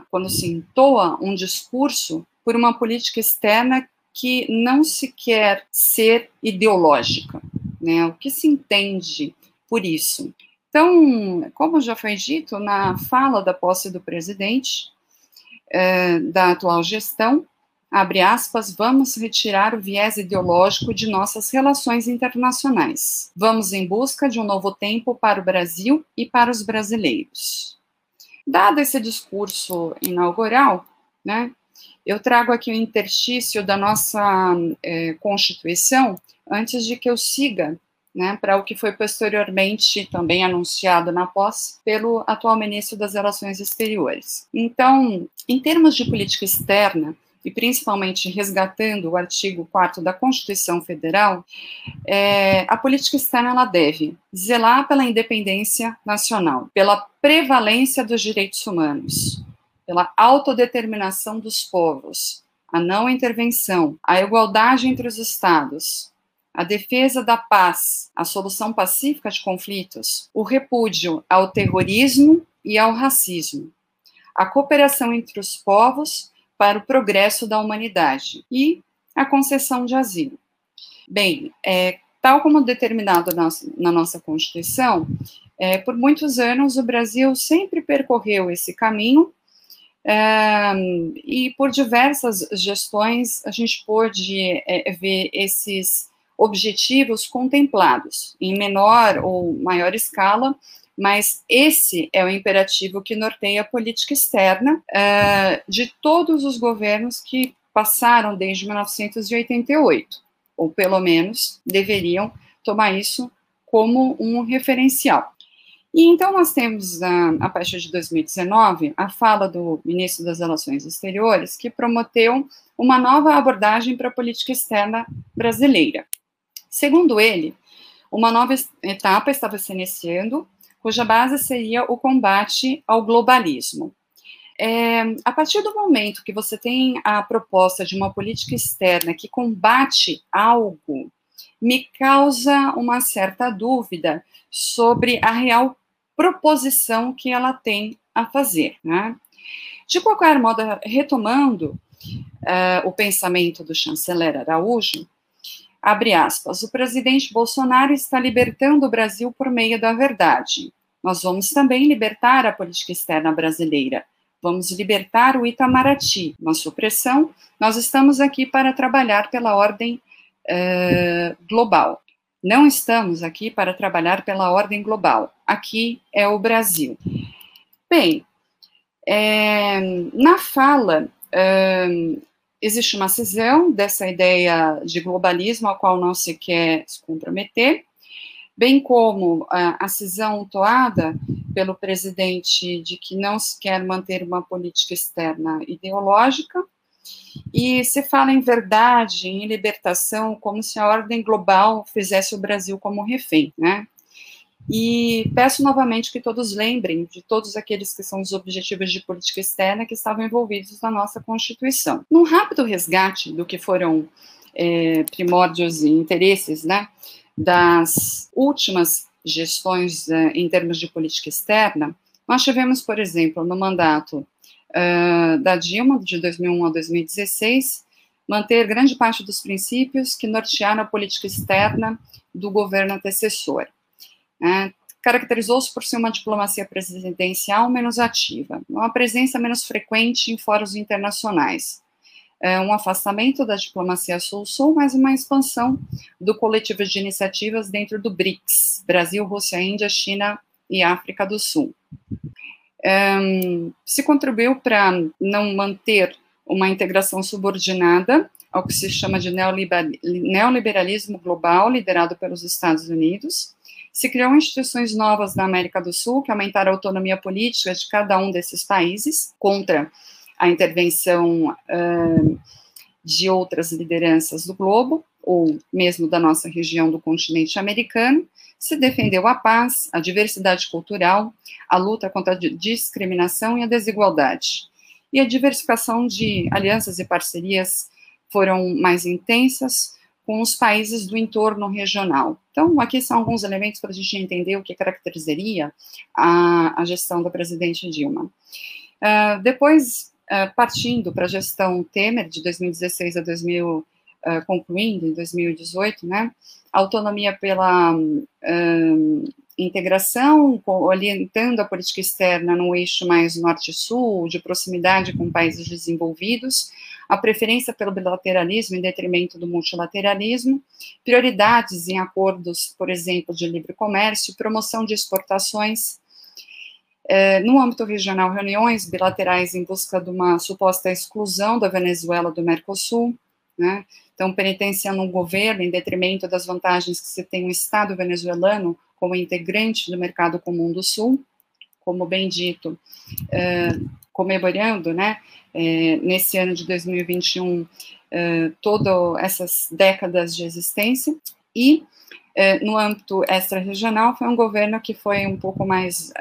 quando se entoa um discurso por uma política externa que não se quer ser ideológica? Né? O que se entende por isso? Então, como já foi dito na fala da posse do presidente, eh, da atual gestão, abre aspas, vamos retirar o viés ideológico de nossas relações internacionais. Vamos em busca de um novo tempo para o Brasil e para os brasileiros. Dado esse discurso inaugural, né, eu trago aqui o interstício da nossa é, Constituição, antes de que eu siga né, para o que foi posteriormente também anunciado na posse pelo atual ministro das Relações Exteriores. Então, em termos de política externa, e principalmente resgatando o artigo 4 da Constituição Federal, é, a política externa ela deve zelar pela independência nacional, pela prevalência dos direitos humanos, pela autodeterminação dos povos, a não intervenção, a igualdade entre os estados, a defesa da paz, a solução pacífica de conflitos, o repúdio ao terrorismo e ao racismo, a cooperação entre os povos para o progresso da humanidade e a concessão de asilo. Bem, é, tal como determinado na, na nossa Constituição, é, por muitos anos o Brasil sempre percorreu esse caminho é, e por diversas gestões a gente pôde é, ver esses objetivos contemplados em menor ou maior escala mas esse é o imperativo que norteia a política externa uh, de todos os governos que passaram desde 1988, ou pelo menos deveriam tomar isso como um referencial. E então nós temos, uh, a partir de 2019, a fala do ministro das Relações Exteriores, que prometeu uma nova abordagem para a política externa brasileira. Segundo ele, uma nova etapa estava se iniciando cuja base seria o combate ao globalismo. É, a partir do momento que você tem a proposta de uma política externa que combate algo, me causa uma certa dúvida sobre a real proposição que ela tem a fazer. Né? De qualquer modo, retomando uh, o pensamento do chanceler Araújo, abre aspas, o presidente Bolsonaro está libertando o Brasil por meio da verdade. Nós vamos também libertar a política externa brasileira. Vamos libertar o Itamaraty, uma supressão. Nós estamos aqui para trabalhar pela ordem uh, global. Não estamos aqui para trabalhar pela ordem global. Aqui é o Brasil. Bem, é, na fala, é, existe uma cisão dessa ideia de globalismo, a qual não se quer se comprometer, bem como a, a cisão toada pelo presidente de que não se quer manter uma política externa ideológica, e se fala em verdade, em libertação, como se a ordem global fizesse o Brasil como refém, né? E peço novamente que todos lembrem de todos aqueles que são os objetivos de política externa que estavam envolvidos na nossa Constituição. Num rápido resgate do que foram é, primórdios e interesses, né, das últimas gestões é, em termos de política externa, nós tivemos, por exemplo, no mandato uh, da Dilma, de 2001 a 2016, manter grande parte dos princípios que nortearam a política externa do governo antecessor. Uh, Caracterizou-se por ser uma diplomacia presidencial menos ativa, uma presença menos frequente em fóruns internacionais, uh, um afastamento da diplomacia sul-sul, mas uma expansão do coletivo de iniciativas dentro do BRICS, Brasil, Rússia, Índia, China e África do Sul um, se contribuiu para não manter uma integração subordinada ao que se chama de neoliberalismo global, liderado pelos Estados Unidos. Se criou instituições novas na América do Sul que aumentaram a autonomia política de cada um desses países contra a intervenção uh, de outras lideranças do globo, ou mesmo da nossa região do continente americano, se defendeu a paz, a diversidade cultural, a luta contra a discriminação e a desigualdade. E a diversificação de alianças e parcerias foram mais intensas com os países do entorno regional. Então, aqui são alguns elementos para a gente entender o que caracterizaria a, a gestão da presidente Dilma. Uh, depois, uh, partindo para a gestão Temer, de 2016 a 2000, uh, concluindo em 2018, né, autonomia pela integração, orientando a política externa no eixo mais norte-sul, de proximidade com países desenvolvidos, a preferência pelo bilateralismo em detrimento do multilateralismo, prioridades em acordos, por exemplo, de livre comércio, promoção de exportações, é, no âmbito regional, reuniões bilaterais em busca de uma suposta exclusão da Venezuela do Mercosul, né? Então, penitenciando um governo em detrimento das vantagens que se tem o Estado venezuelano como integrante do mercado comum do Sul, como bem dito, é, comemorando, né, é, nesse ano de 2021, é, todas essas décadas de existência, e no âmbito extra-regional foi um governo que foi um pouco mais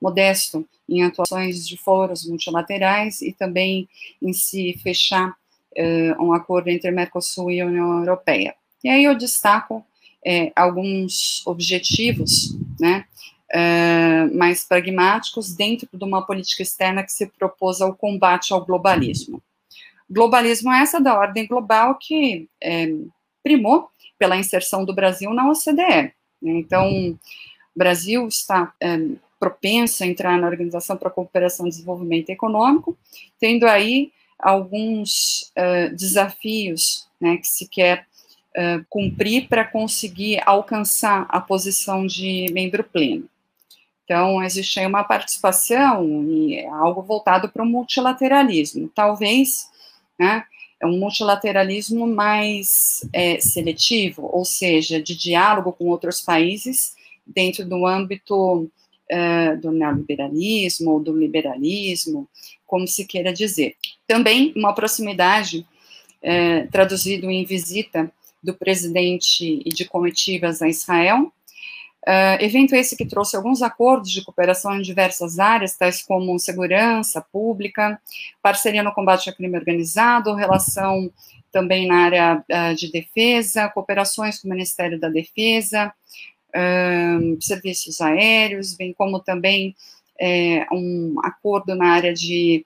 modesto em atuações de foros multilaterais e também em se fechar uh, um acordo entre Mercosul e União Europeia. E aí eu destaco é, alguns objetivos, né, mais pragmáticos dentro de uma política externa que se propôs ao combate ao globalismo. Globalismo é essa da ordem global que é, primou pela inserção do Brasil na OCDE. Então, o Brasil está é, propenso a entrar na Organização para a Cooperação e Desenvolvimento Econômico, tendo aí alguns desafios né, que se quer cumprir para conseguir alcançar a posição de membro pleno. Então, existe uma participação e é algo voltado para o multilateralismo. Talvez né, é um multilateralismo mais é, seletivo, ou seja, de diálogo com outros países dentro do âmbito uh, do neoliberalismo ou do liberalismo, como se queira dizer. Também uma proximidade, uh, traduzido em visita do presidente e de comitivas a Israel, Uh, evento esse que trouxe alguns acordos de cooperação em diversas áreas, tais como segurança pública, parceria no combate ao crime organizado, relação também na área uh, de defesa, cooperações com o Ministério da Defesa, um, serviços aéreos, bem como também é, um acordo na área de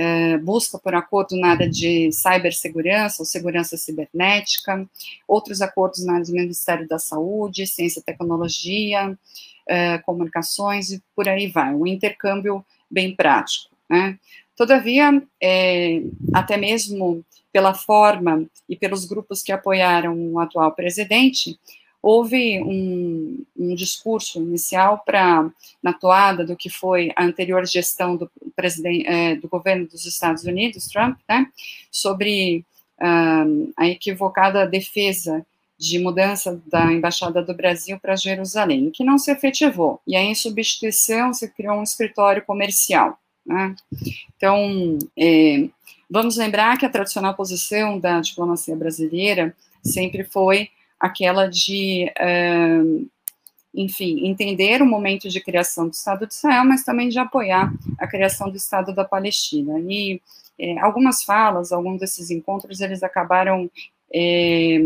é, busca por acordo na área de cibersegurança ou segurança cibernética, outros acordos na área do Ministério da Saúde, ciência e tecnologia, é, comunicações e por aí vai, um intercâmbio bem prático. Né? Todavia, é, até mesmo pela forma e pelos grupos que apoiaram o atual presidente, houve um, um discurso inicial para na toada do que foi a anterior gestão do presidente é, do governo dos Estados Unidos, Trump, né, sobre um, a equivocada defesa de mudança da embaixada do Brasil para Jerusalém, que não se efetivou. E aí, em substituição, se criou um escritório comercial. Né? Então, é, vamos lembrar que a tradicional posição da diplomacia brasileira sempre foi aquela de, uh, enfim, entender o momento de criação do Estado de Israel, mas também de apoiar a criação do Estado da Palestina. E é, algumas falas, alguns desses encontros, eles acabaram é,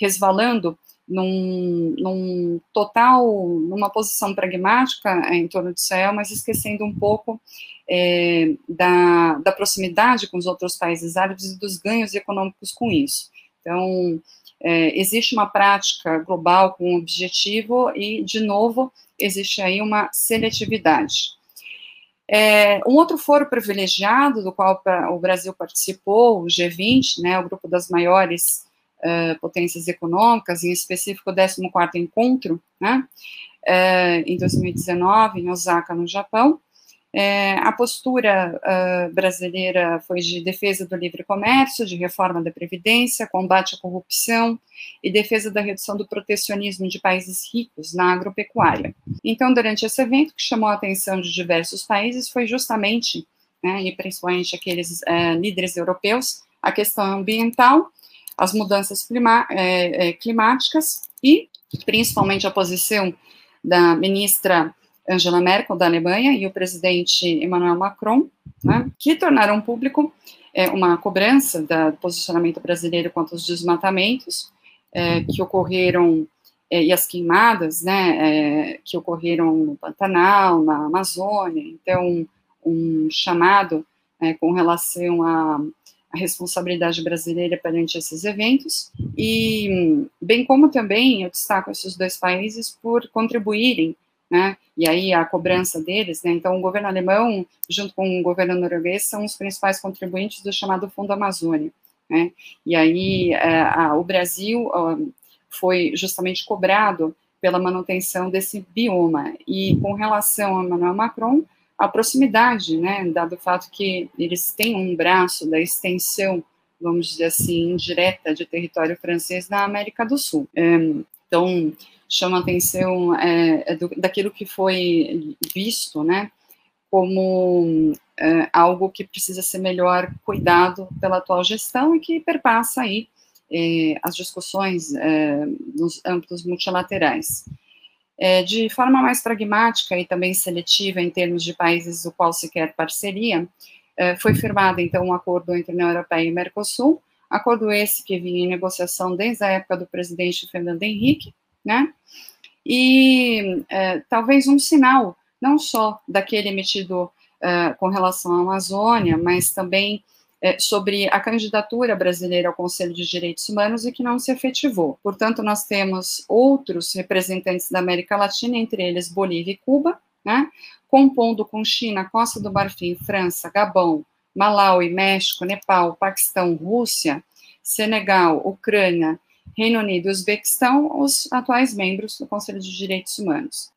resvalando num, num, total, numa posição pragmática em torno de Israel, mas esquecendo um pouco é, da, da proximidade com os outros países árabes e dos ganhos econômicos com isso. Então, é, existe uma prática global com um objetivo e, de novo, existe aí uma seletividade. É, um outro foro privilegiado do qual o Brasil participou, o G20, né, o grupo das maiores uh, potências econômicas, em específico o 14º encontro, né, uh, em 2019, em Osaka, no Japão, é, a postura uh, brasileira foi de defesa do livre comércio, de reforma da Previdência, combate à corrupção e defesa da redução do protecionismo de países ricos na agropecuária. Então, durante esse evento, que chamou a atenção de diversos países foi justamente, né, e principalmente aqueles uh, líderes europeus, a questão ambiental, as mudanças clima é, é, climáticas e, principalmente, a posição da ministra Angela Merkel, da Alemanha, e o presidente Emmanuel Macron, né, que tornaram público é, uma cobrança do posicionamento brasileiro quanto aos desmatamentos é, que ocorreram é, e as queimadas, né, é, que ocorreram no Pantanal, na Amazônia, então um chamado é, com relação à, à responsabilidade brasileira perante esses eventos, e bem como também eu destaco esses dois países por contribuírem né? E aí a cobrança deles, né? Então, o governo alemão, junto com o governo norueguês, são os principais contribuintes do chamado Fundo Amazônia, né? E aí é, a, o Brasil foi justamente cobrado pela manutenção desse bioma. E com relação a Emmanuel Macron, a proximidade, né? Dado o fato que eles têm um braço da extensão vamos dizer assim, indireta de território francês na América do Sul. É, então, chama atenção é, é, do, daquilo que foi visto, né, como é, algo que precisa ser melhor cuidado pela atual gestão e que perpassa aí é, as discussões é, nos âmbitos multilaterais. É, de forma mais pragmática e também seletiva em termos de países do qual se quer parceria, foi firmado então um acordo entre a União Europeia e Mercosul, acordo esse que vinha em negociação desde a época do presidente Fernando Henrique, né? E é, talvez um sinal, não só daquele emitido é, com relação à Amazônia, mas também é, sobre a candidatura brasileira ao Conselho de Direitos Humanos e que não se efetivou. Portanto, nós temos outros representantes da América Latina, entre eles Bolívia e Cuba, né, compondo com China, Costa do Marfim, França, Gabão, Malaui, México, Nepal, Paquistão, Rússia, Senegal, Ucrânia Reino Unido e Uzbequistão, os atuais membros do Conselho de Direitos Humanos.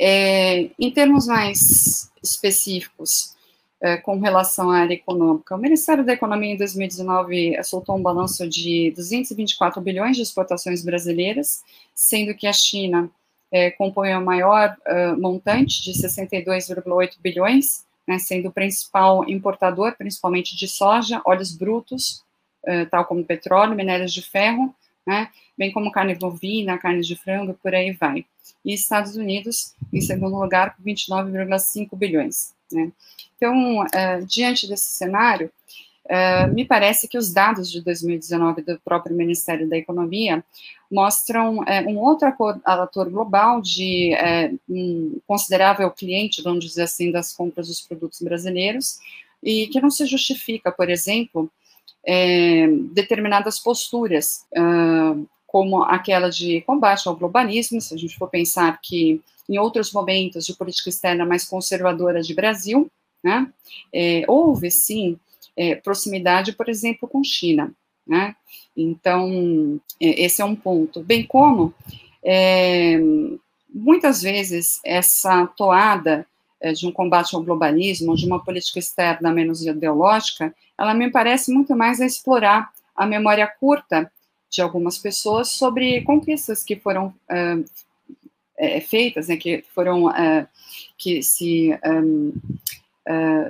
É, em termos mais específicos, é, com relação à área econômica, o Ministério da Economia em 2019 soltou um balanço de 224 bilhões de exportações brasileiras, sendo que a China é, compõe o maior uh, montante de 62,8 bilhões, né, sendo o principal importador, principalmente de soja, óleos brutos, uh, tal como petróleo, minérios de ferro, né? bem como carne bovina, carne de frango, por aí vai. E Estados Unidos, em segundo lugar, com 29,5 bilhões. Né? Então, uh, diante desse cenário, uh, me parece que os dados de 2019 do próprio Ministério da Economia mostram uh, um outro ator global de um considerável cliente, vamos dizer assim, das compras dos produtos brasileiros, e que não se justifica, por exemplo, é, determinadas posturas, uh, como aquela de combate ao globalismo, se a gente for pensar que em outros momentos de política externa mais conservadora de Brasil, né, é, houve sim é, proximidade, por exemplo, com China. Né? Então, é, esse é um ponto. Bem como, é, muitas vezes, essa toada de um combate ao globalismo, de uma política externa menos ideológica, ela me parece muito mais a explorar a memória curta de algumas pessoas sobre conquistas que foram uh, é, feitas, né, que foram uh, que se um,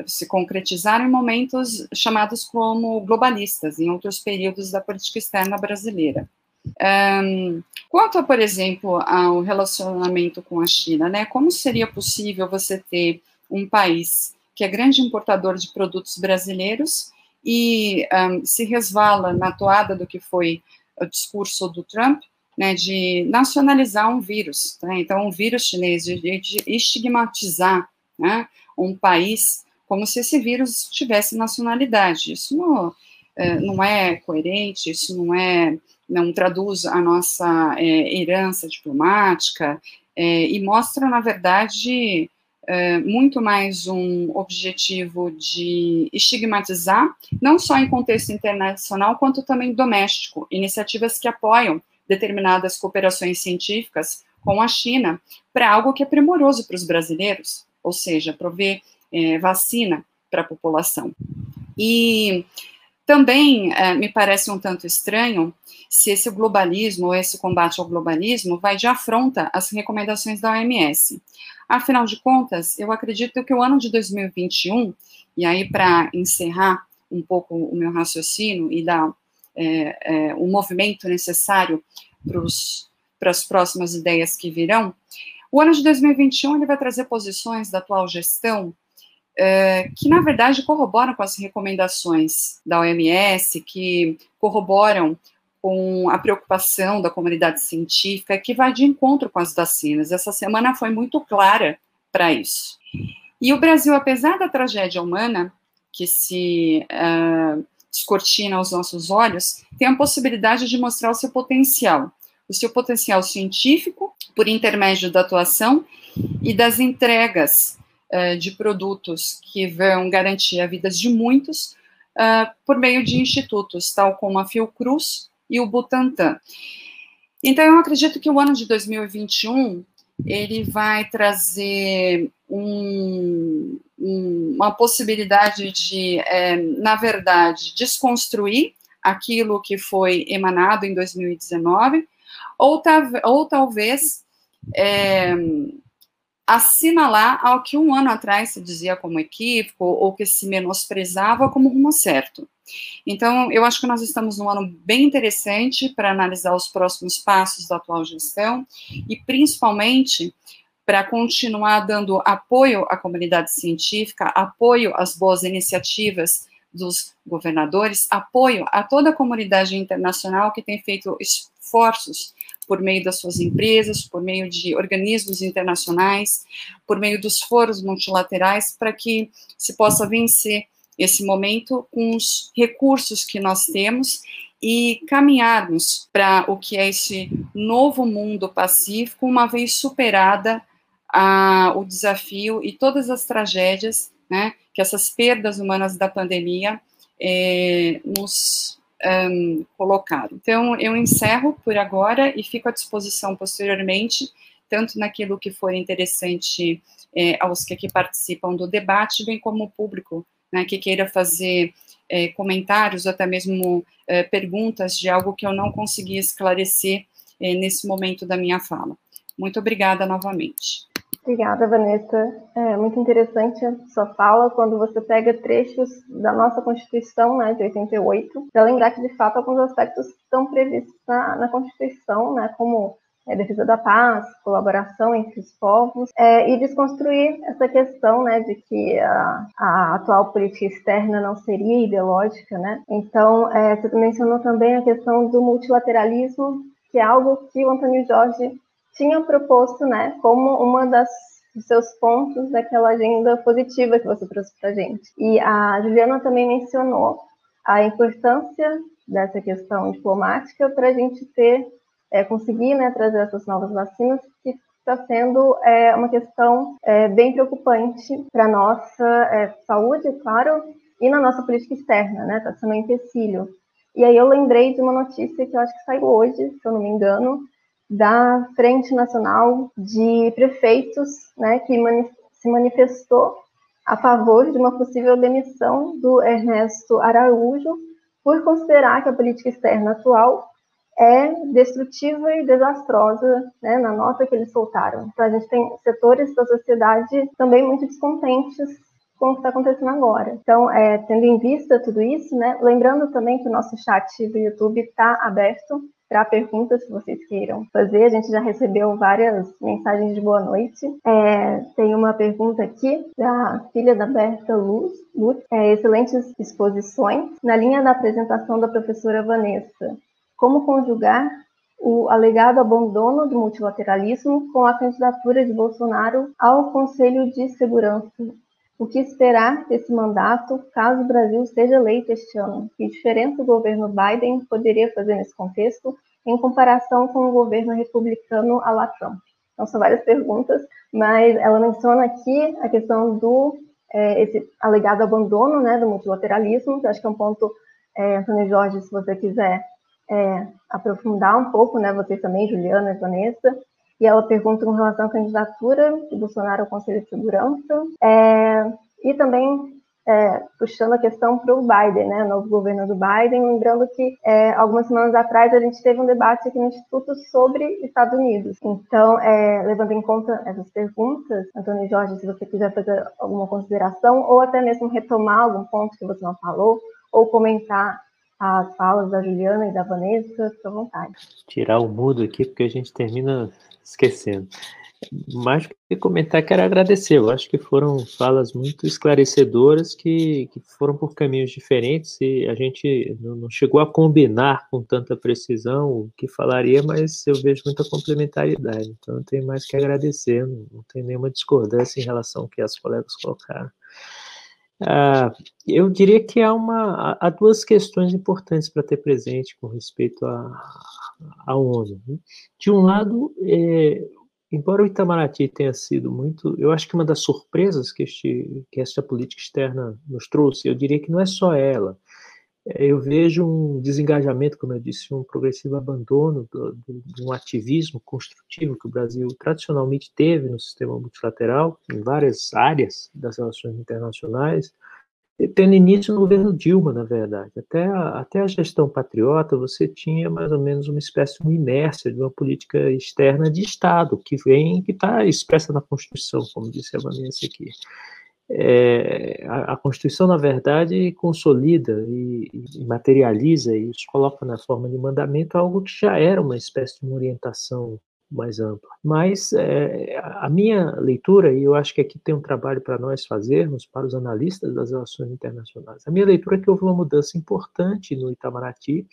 se concretizaram em momentos chamados como globalistas, em outros períodos da política externa brasileira. Um, quanto, por exemplo, ao relacionamento com a China, né, como seria possível você ter um país que é grande importador de produtos brasileiros e um, se resvala na toada do que foi o discurso do Trump, né, de nacionalizar um vírus, né, então um vírus chinês, de, de estigmatizar né, um país como se esse vírus tivesse nacionalidade. Isso não, é, não é coerente, isso não é, não traduz a nossa é, herança diplomática é, e mostra, na verdade, é, muito mais um objetivo de estigmatizar, não só em contexto internacional, quanto também doméstico, iniciativas que apoiam determinadas cooperações científicas com a China para algo que é primoroso para os brasileiros, ou seja, prover é, vacina para a população. E também é, me parece um tanto estranho se esse globalismo, ou esse combate ao globalismo, vai de afronta às recomendações da OMS. Afinal de contas, eu acredito que o ano de 2021, e aí para encerrar um pouco o meu raciocínio e dar é, é, o movimento necessário para as próximas ideias que virão, o ano de 2021 ele vai trazer posições da atual gestão é, que, na verdade, corroboram com as recomendações da OMS, que corroboram com a preocupação da comunidade científica, que vai de encontro com as vacinas. Essa semana foi muito clara para isso. E o Brasil, apesar da tragédia humana que se uh, descortina aos nossos olhos, tem a possibilidade de mostrar o seu potencial o seu potencial científico por intermédio da atuação e das entregas uh, de produtos que vão garantir a vida de muitos uh, por meio de institutos, tal como a Fiocruz e o Butantan. Então, eu acredito que o ano de 2021 ele vai trazer um, um, uma possibilidade de, é, na verdade, desconstruir aquilo que foi emanado em 2019 ou, ou talvez é, assinalar ao que um ano atrás se dizia como equívoco ou que se menosprezava como rumo certo. Então, eu acho que nós estamos num ano bem interessante para analisar os próximos passos da atual gestão e, principalmente, para continuar dando apoio à comunidade científica, apoio às boas iniciativas dos governadores, apoio a toda a comunidade internacional que tem feito esforços por meio das suas empresas, por meio de organismos internacionais, por meio dos foros multilaterais, para que se possa vencer esse momento com os recursos que nós temos e caminharmos para o que é esse novo mundo pacífico, uma vez superada a, o desafio e todas as tragédias né, que essas perdas humanas da pandemia eh, nos um, colocaram. Então, eu encerro por agora e fico à disposição posteriormente, tanto naquilo que for interessante é, aos que aqui participam do debate, bem como o público né, que queira fazer é, comentários, ou até mesmo é, perguntas de algo que eu não consegui esclarecer nesse momento da minha fala. Muito obrigada novamente. Obrigada, Vanessa. É muito interessante a sua fala quando você pega trechos da nossa Constituição, né, de 88, para lembrar que, de fato, alguns aspectos estão previstos na, na Constituição, né, como é, defesa da paz, colaboração entre os povos, é, e desconstruir essa questão né, de que a, a, atual política externa não seria ideológica. Né? Então, é, você mencionou também a questão do multilateralismo, que é algo que o Antônio Jorge tinha proposto, né, como uma das dos seus pontos daquela agenda positiva que você trouxe para a gente. E a Juliana também mencionou a importância dessa questão diplomática para a gente ter, é, conseguir né, trazer essas novas vacinas, que está sendo é, uma questão é, bem preocupante para a nossa é, saúde, claro, e na nossa política externa, né? Está sendo um empecilho. E aí eu lembrei de uma notícia que eu acho que saiu hoje, se eu não me engano, da Frente Nacional de Prefeitos, né, que mani se manifestou a favor de uma possível demissão do Ernesto Araújo por considerar que a política externa atual é destrutiva e desastrosa, né, na nota que eles soltaram. Então, a gente tem setores da sociedade também muito descontentes com o que está acontecendo agora. Então, é, tendo em vista tudo isso, né, lembrando também que o nosso chat do YouTube está aberto para perguntas que vocês queiram fazer. A gente já recebeu várias mensagens de boa noite. É, tem uma pergunta aqui da filha da Berta Luz. Luz é, excelentes exposições. Na linha da apresentação da professora Vanessa, como conjugar o alegado abandono do multilateralismo com a candidatura de Bolsonaro ao Conselho de Segurança o que esperar desse mandato caso o Brasil seja eleito este ano? Que diferença o governo Biden poderia fazer nesse contexto em comparação com o governo republicano a la Trump? Então, são várias perguntas, mas ela menciona aqui a questão do é, esse alegado abandono né, do multilateralismo, que acho que é um ponto, é, Antônio Jorge, se você quiser é, aprofundar um pouco, né, vocês também, Juliana e Vanessa, e ela pergunta com relação à candidatura de Bolsonaro ao Conselho de Segurança, é, e também é, puxando a questão para o Biden, né, novo governo do Biden, lembrando que é, algumas semanas atrás a gente teve um debate aqui no Instituto sobre Estados Unidos. Então, é, levando em conta essas perguntas, Antônio Jorge, se você quiser fazer alguma consideração, ou até mesmo retomar algum ponto que você não falou, ou comentar as falas da Juliana e da Vanessa, fica à vontade. Tirar o mudo aqui, porque a gente termina esquecendo. Mais que comentar, quero agradecer. Eu acho que foram falas muito esclarecedoras que, que foram por caminhos diferentes e a gente não chegou a combinar com tanta precisão o que falaria, mas eu vejo muita complementaridade. Então, eu tenho mais que agradecer. Não, não tenho nenhuma discordância em relação ao que as colegas colocaram. Ah, eu diria que há, uma, há duas questões importantes para ter presente com respeito à, à ONU. Né? De um lado, é, embora o Itamaraty tenha sido muito, eu acho que uma das surpresas que, este, que esta política externa nos trouxe, eu diria que não é só ela. É, eu vejo um desengajamento, como eu disse, um progressivo abandono do, do, de um ativismo construtivo que o Brasil tradicionalmente teve no sistema multilateral, em várias áreas das relações internacionais, tendo início no governo Dilma, na verdade. Até a, até a gestão patriota, você tinha mais ou menos uma espécie de inércia de uma política externa de Estado, que vem, que está expressa na Constituição, como disse a Vanessa aqui é, a, a, Constituição, na verdade, consolida e, e, materializa e isso coloca na forma de mandamento algo que já era uma espécie de uma orientação mais ampla. Mas é, a minha leitura, e eu acho que aqui tem um trabalho para nós fazermos, para os analistas das relações internacionais, a minha leitura é que houve uma mudança importante no Itamaraty,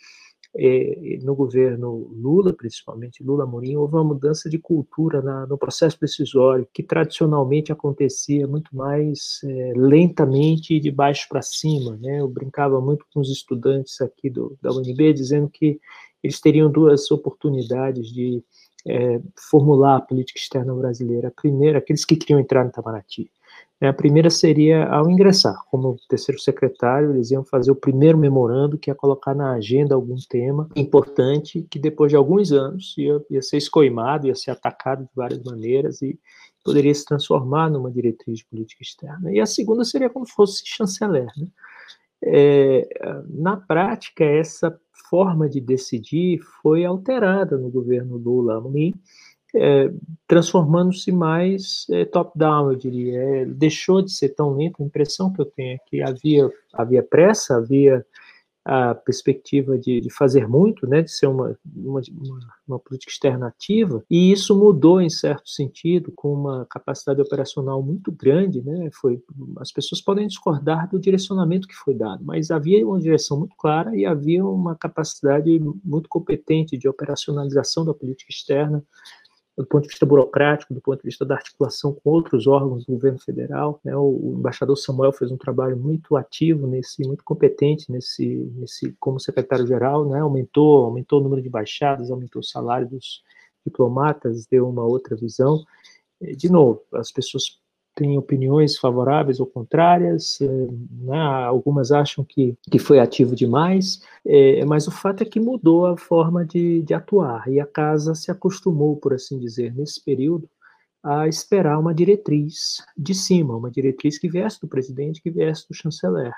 no governo Lula, principalmente Lula Amorim, houve uma mudança de cultura na, no processo decisório, que tradicionalmente acontecia muito mais é, lentamente e de baixo para cima. Né? Eu brincava muito com os estudantes aqui do, da UNB, dizendo que eles teriam duas oportunidades de é, formular a política externa brasileira. A primeira, aqueles que queriam entrar no Itamaraty. Né, a primeira seria, ao ingressar como terceiro secretário, eles iam fazer o primeiro memorando, que ia colocar na agenda algum tema importante, que depois de alguns anos ia, ia ser escoimado, ia ser atacado de várias maneiras e poderia se transformar numa diretriz de política externa. E a segunda seria como fosse chanceler. Né? É, na prática, essa forma de decidir foi alterada no governo Lula, é, transformando-se mais é, top-down, eu diria. É, deixou de ser tão lento. A impressão que eu tenho é que havia, havia pressa, havia a perspectiva de, de fazer muito, né, de ser uma, uma, uma, política externa ativa, e isso mudou em certo sentido, com uma capacidade operacional muito grande. Né, foi, as pessoas podem discordar do direcionamento que foi dado, mas havia uma direção muito clara e havia uma capacidade muito competente de operacionalização da política externa do ponto de vista burocrático, do ponto de vista da articulação com outros órgãos do governo federal. Né? O, embaixador Samuel fez um trabalho muito ativo nesse, muito competente nesse, nesse como secretário-geral, né? aumentou, aumentou o número de embaixadas, aumentou o salário dos diplomatas, deu uma outra visão. De novo, as pessoas têm opiniões favoráveis ou contrárias, eh, né? algumas acham que, que foi ativo demais, é, mas o fato é que mudou a forma de, de atuar, e a casa se acostumou, por assim dizer, nesse período, a esperar uma diretriz de cima, uma diretriz que viesse do presidente, que viesse do chanceler.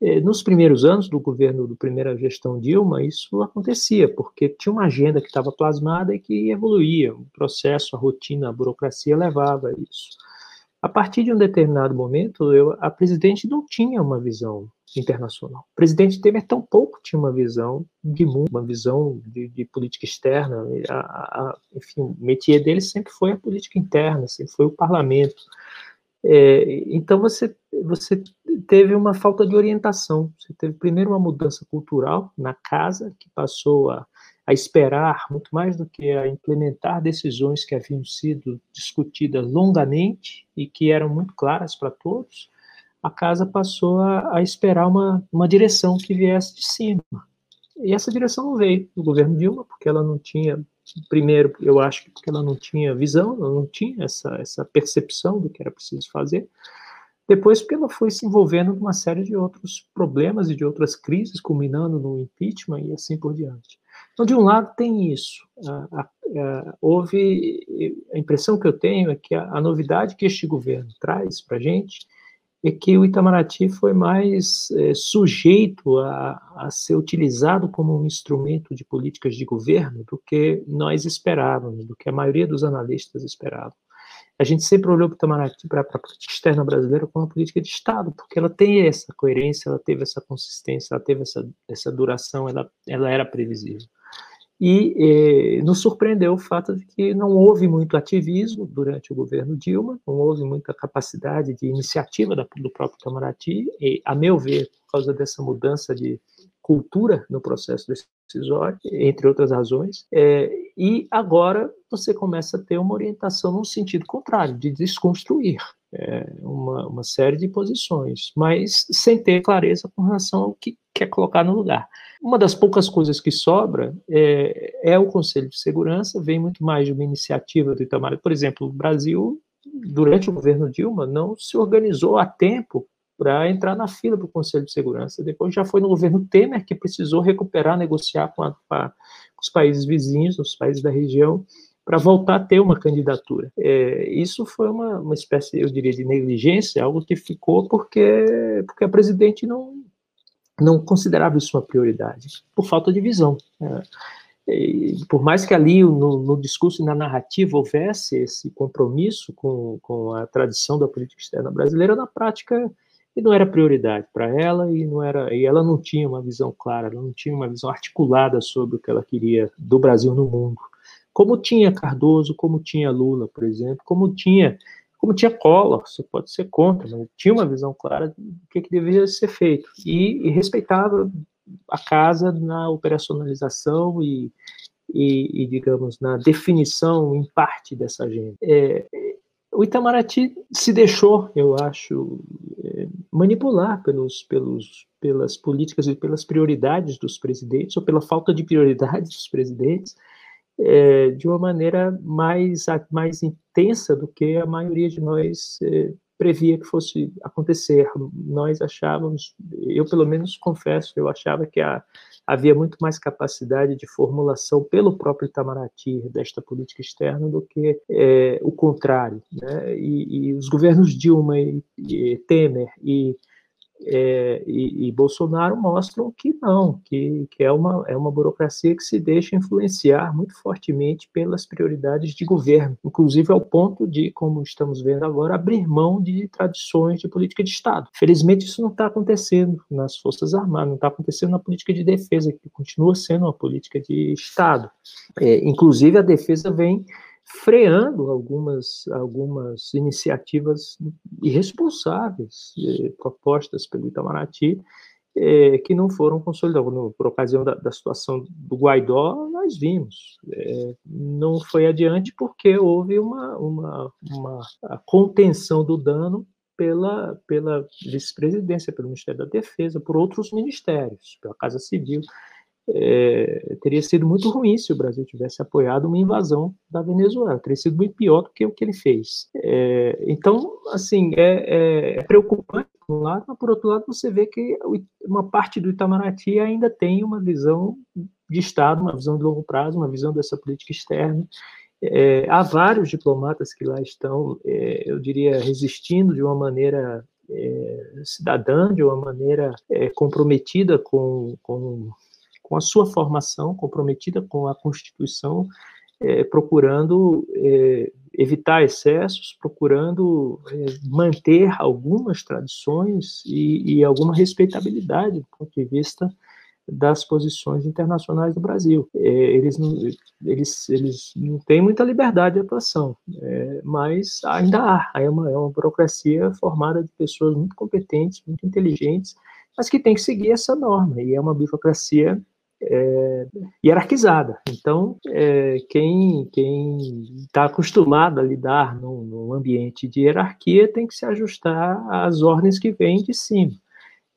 É, nos primeiros anos do governo, da primeira gestão Dilma, isso acontecia, porque tinha uma agenda que estava plasmada e que evoluía, o processo, a rotina, a burocracia levava a isso. A partir de um determinado momento, eu, a presidente não tinha uma visão internacional. O presidente Temer tampouco tinha uma visão de mundo, uma visão de, de política externa. A, a, enfim, o métier dele sempre foi a política interna, sempre foi o parlamento. É, então você, você teve uma falta de orientação. Você teve primeiro uma mudança cultural na casa, que passou a a esperar muito mais do que a implementar decisões que haviam sido discutidas longamente e que eram muito claras para todos, a casa passou a, a, esperar uma, uma direção que viesse de cima. E essa direção não veio do governo Dilma, porque ela não tinha, primeiro, eu acho que porque ela não tinha visão, ela não tinha essa, essa percepção do que era preciso fazer. Depois, porque ela foi se envolvendo numa série de outros problemas e de outras crises, culminando no impeachment e assim por diante. Então, de um lado, tem isso. A, a, a, houve. A impressão que eu tenho é que a, novidade que este governo traz para a gente é que o Itamaraty foi mais é, sujeito a, ser utilizado como um instrumento de políticas de governo do que nós esperávamos, do que a maioria dos analistas esperavam. A gente sempre olhou para o Itamaraty, para a política externa brasileira, como uma política de Estado, porque ela tem essa coerência, ela teve essa consistência, ela teve essa, essa duração, ela, ela era previsível. E eh, nos surpreendeu o fato de que não houve muito ativismo durante o governo Dilma, não houve muita capacidade de iniciativa da, do próprio Itamaraty, e, a meu ver, por causa dessa mudança de cultura no processo decisório, entre outras razões, é, e agora você começa a ter uma orientação no sentido contrário, de desconstruir é, uma, uma série de posições, mas sem ter clareza com relação ao que quer colocar no lugar. Uma das poucas coisas que sobra é, é, o Conselho de Segurança, vem muito mais de uma iniciativa do Itamaraty. Por exemplo, o Brasil, durante o governo Dilma, não se organizou a tempo para entrar na fila para o Conselho de Segurança. Depois já foi no governo Temer que precisou recuperar, negociar com, a, com os países vizinhos, os países da região, para voltar a ter uma candidatura. É, isso foi uma, uma espécie, eu diria, de negligência, algo que ficou porque, porque a presidente não, não considerava isso uma prioridade, por falta de visão. Né? por mais que ali no, no, discurso e na narrativa houvesse esse compromisso com, com a tradição da política externa brasileira, na prática e não era prioridade para ela e não era e ela não tinha uma visão clara, ela não tinha uma visão articulada sobre o que ela queria do Brasil no mundo, como tinha Cardoso, como tinha Lula, por exemplo, como tinha como tinha Collor, você pode ser contra, mas tinha uma visão clara do que, que deveria ser feito e, e respeitava a casa na operacionalização e, e, e, digamos, na definição em parte dessa agenda. É, o Itamaraty se deixou, eu acho, é, manipular pelos, pelos, pelas políticas e pelas prioridades dos presidentes, ou pela falta de prioridades dos presidentes, é, de uma maneira mais, mais intensa do que a maioria de nós é, previa que fosse acontecer. Nós achávamos, eu pelo menos confesso, eu achava que a, havia muito mais capacidade de formulação pelo próprio Itamaraty desta política externa do que é, o contrário. Né? E, e, os governos Dilma e, e Temer e é, e, e, Bolsonaro mostram que não, que, que é, uma, é uma burocracia que se deixa influenciar muito fortemente pelas prioridades de governo, inclusive ao ponto de, como estamos vendo agora, abrir mão de tradições de política de Estado. Felizmente, isso não está acontecendo nas Forças Armadas, não está acontecendo na política de defesa, que continua sendo uma política de Estado. É, inclusive, a defesa vem freando algumas, algumas iniciativas irresponsáveis eh, propostas pelo Itamaraty é, que não foram consolidados. No, por ocasião da, da, situação do Guaidó, nós vimos. É, não foi adiante porque houve uma, uma, uma contenção do dano pela, pela vice-presidência, pelo Ministério da Defesa, por outros ministérios, pela Casa Civil é, teria sido muito ruim se o Brasil tivesse apoiado uma invasão da Venezuela. Teria sido muito pior do que o que ele fez. É, então, assim, é, é, é, preocupante por um lado, mas por outro lado você vê que uma parte do Itamaraty ainda tem uma visão de Estado, uma visão de longo prazo, uma visão dessa política externa. É, há vários diplomatas que lá estão, é, eu diria, resistindo de uma maneira é, cidadã, de uma maneira é, comprometida com, com com a sua formação, comprometida com a Constituição, é, procurando é, evitar excessos, procurando é, manter algumas tradições e, e, alguma respeitabilidade do ponto de vista das posições internacionais do Brasil. É, eles, não, eles, eles não têm muita liberdade de atuação, é, mas ainda há. É uma, é uma burocracia formada de pessoas muito competentes, muito inteligentes, mas que tem que seguir essa norma, e é uma burocracia é, hierarquizada. Então, é, quem está acostumado a lidar num, num, ambiente de hierarquia tem que se ajustar às ordens que vêm de cima.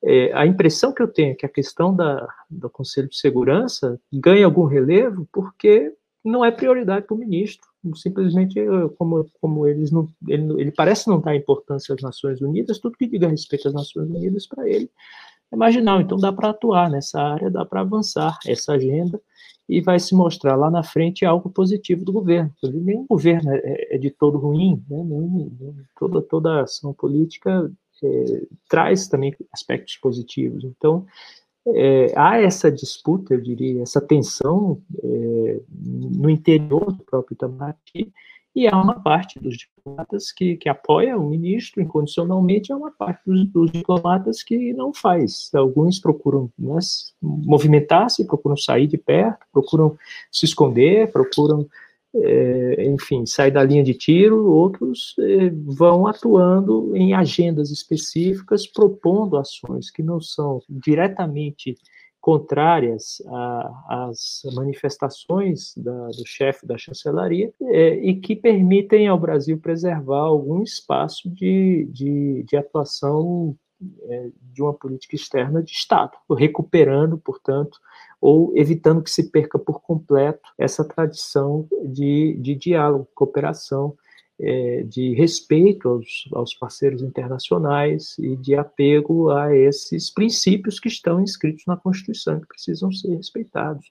É, a impressão que eu tenho é que a questão da, do Conselho de Segurança ganha algum relevo porque não é prioridade para o ministro. Simplesmente, como, como eles não, ele, ele parece não dar importância às Nações Unidas, tudo que diga respeito às Nações Unidas para ele é marginal. Então dá para atuar nessa área, dá para avançar essa agenda e vai se mostrar lá na frente algo positivo do governo. Nenhum governo é, é de todo ruim, né? Toda, toda ação política é, traz também aspectos positivos. Então, é, há essa disputa, eu diria, essa tensão é, no interior do próprio Itamaraty, e há uma parte dos diplomatas que, que apoia o ministro incondicionalmente, há uma parte dos, dos diplomatas que não faz. Alguns procuram né, movimentar-se, procuram sair de perto, procuram se esconder, procuram, é, enfim, sair da linha de tiro, outros é, vão atuando em agendas específicas, propondo ações que não são diretamente contrárias às manifestações da, do chefe da chancelaria é, e que permitem ao Brasil preservar algum espaço de, de, de atuação é, de uma política externa de Estado, recuperando, portanto, ou evitando que se perca por completo essa tradição de, de diálogo, cooperação é, de respeito aos, aos, parceiros internacionais e de apego a esses princípios que estão inscritos na Constituição, que precisam ser respeitados.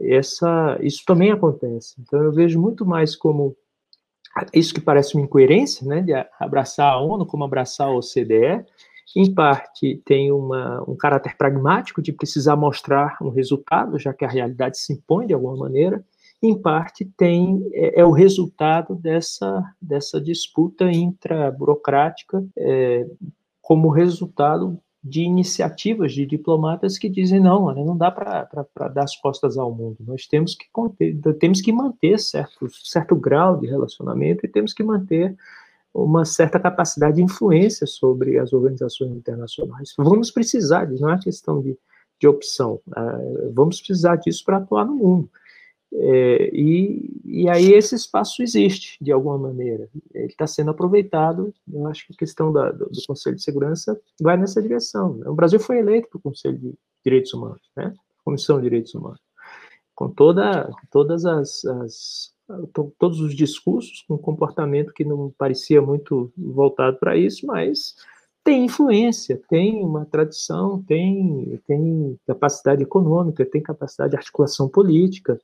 Essa, isso também acontece. Então, eu vejo muito mais como isso que parece uma incoerência, né, de abraçar a ONU como abraçar a OCDE, em parte tem uma, um caráter pragmático de precisar mostrar um resultado, já que a realidade se impõe de alguma maneira, em parte tem é, é o resultado dessa, dessa disputa intra-burocrática é, como resultado de iniciativas de diplomatas que dizem não, não dá para dar as costas ao mundo, nós temos que conter, temos que manter certo, certo grau de relacionamento e temos que manter uma certa capacidade de influência sobre as organizações internacionais. Vamos precisar disso, não é questão de, de opção, uh, vamos precisar disso para atuar no mundo. É, e, e aí esse espaço existe, de alguma maneira. Ele está sendo aproveitado. Eu acho que a questão da, do, do, Conselho de Segurança vai nessa direção. Né? O Brasil foi eleito para o Conselho de Direitos Humanos, né? Comissão de Direitos Humanos, com toda, todas as, as to, todos os discursos, com um comportamento que não parecia muito voltado para isso, mas tem influência, tem uma tradição, tem, tem capacidade econômica, tem capacidade de articulação política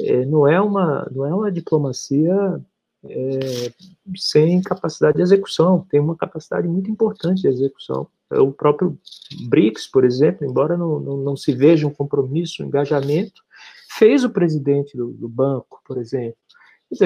é, não, é uma, não é uma diplomacia é, sem capacidade de execução, tem uma capacidade muito importante de execução. É, o próprio BRICS, por exemplo, embora não, não, não se veja um compromisso, um engajamento, fez o presidente do, do banco, por exemplo.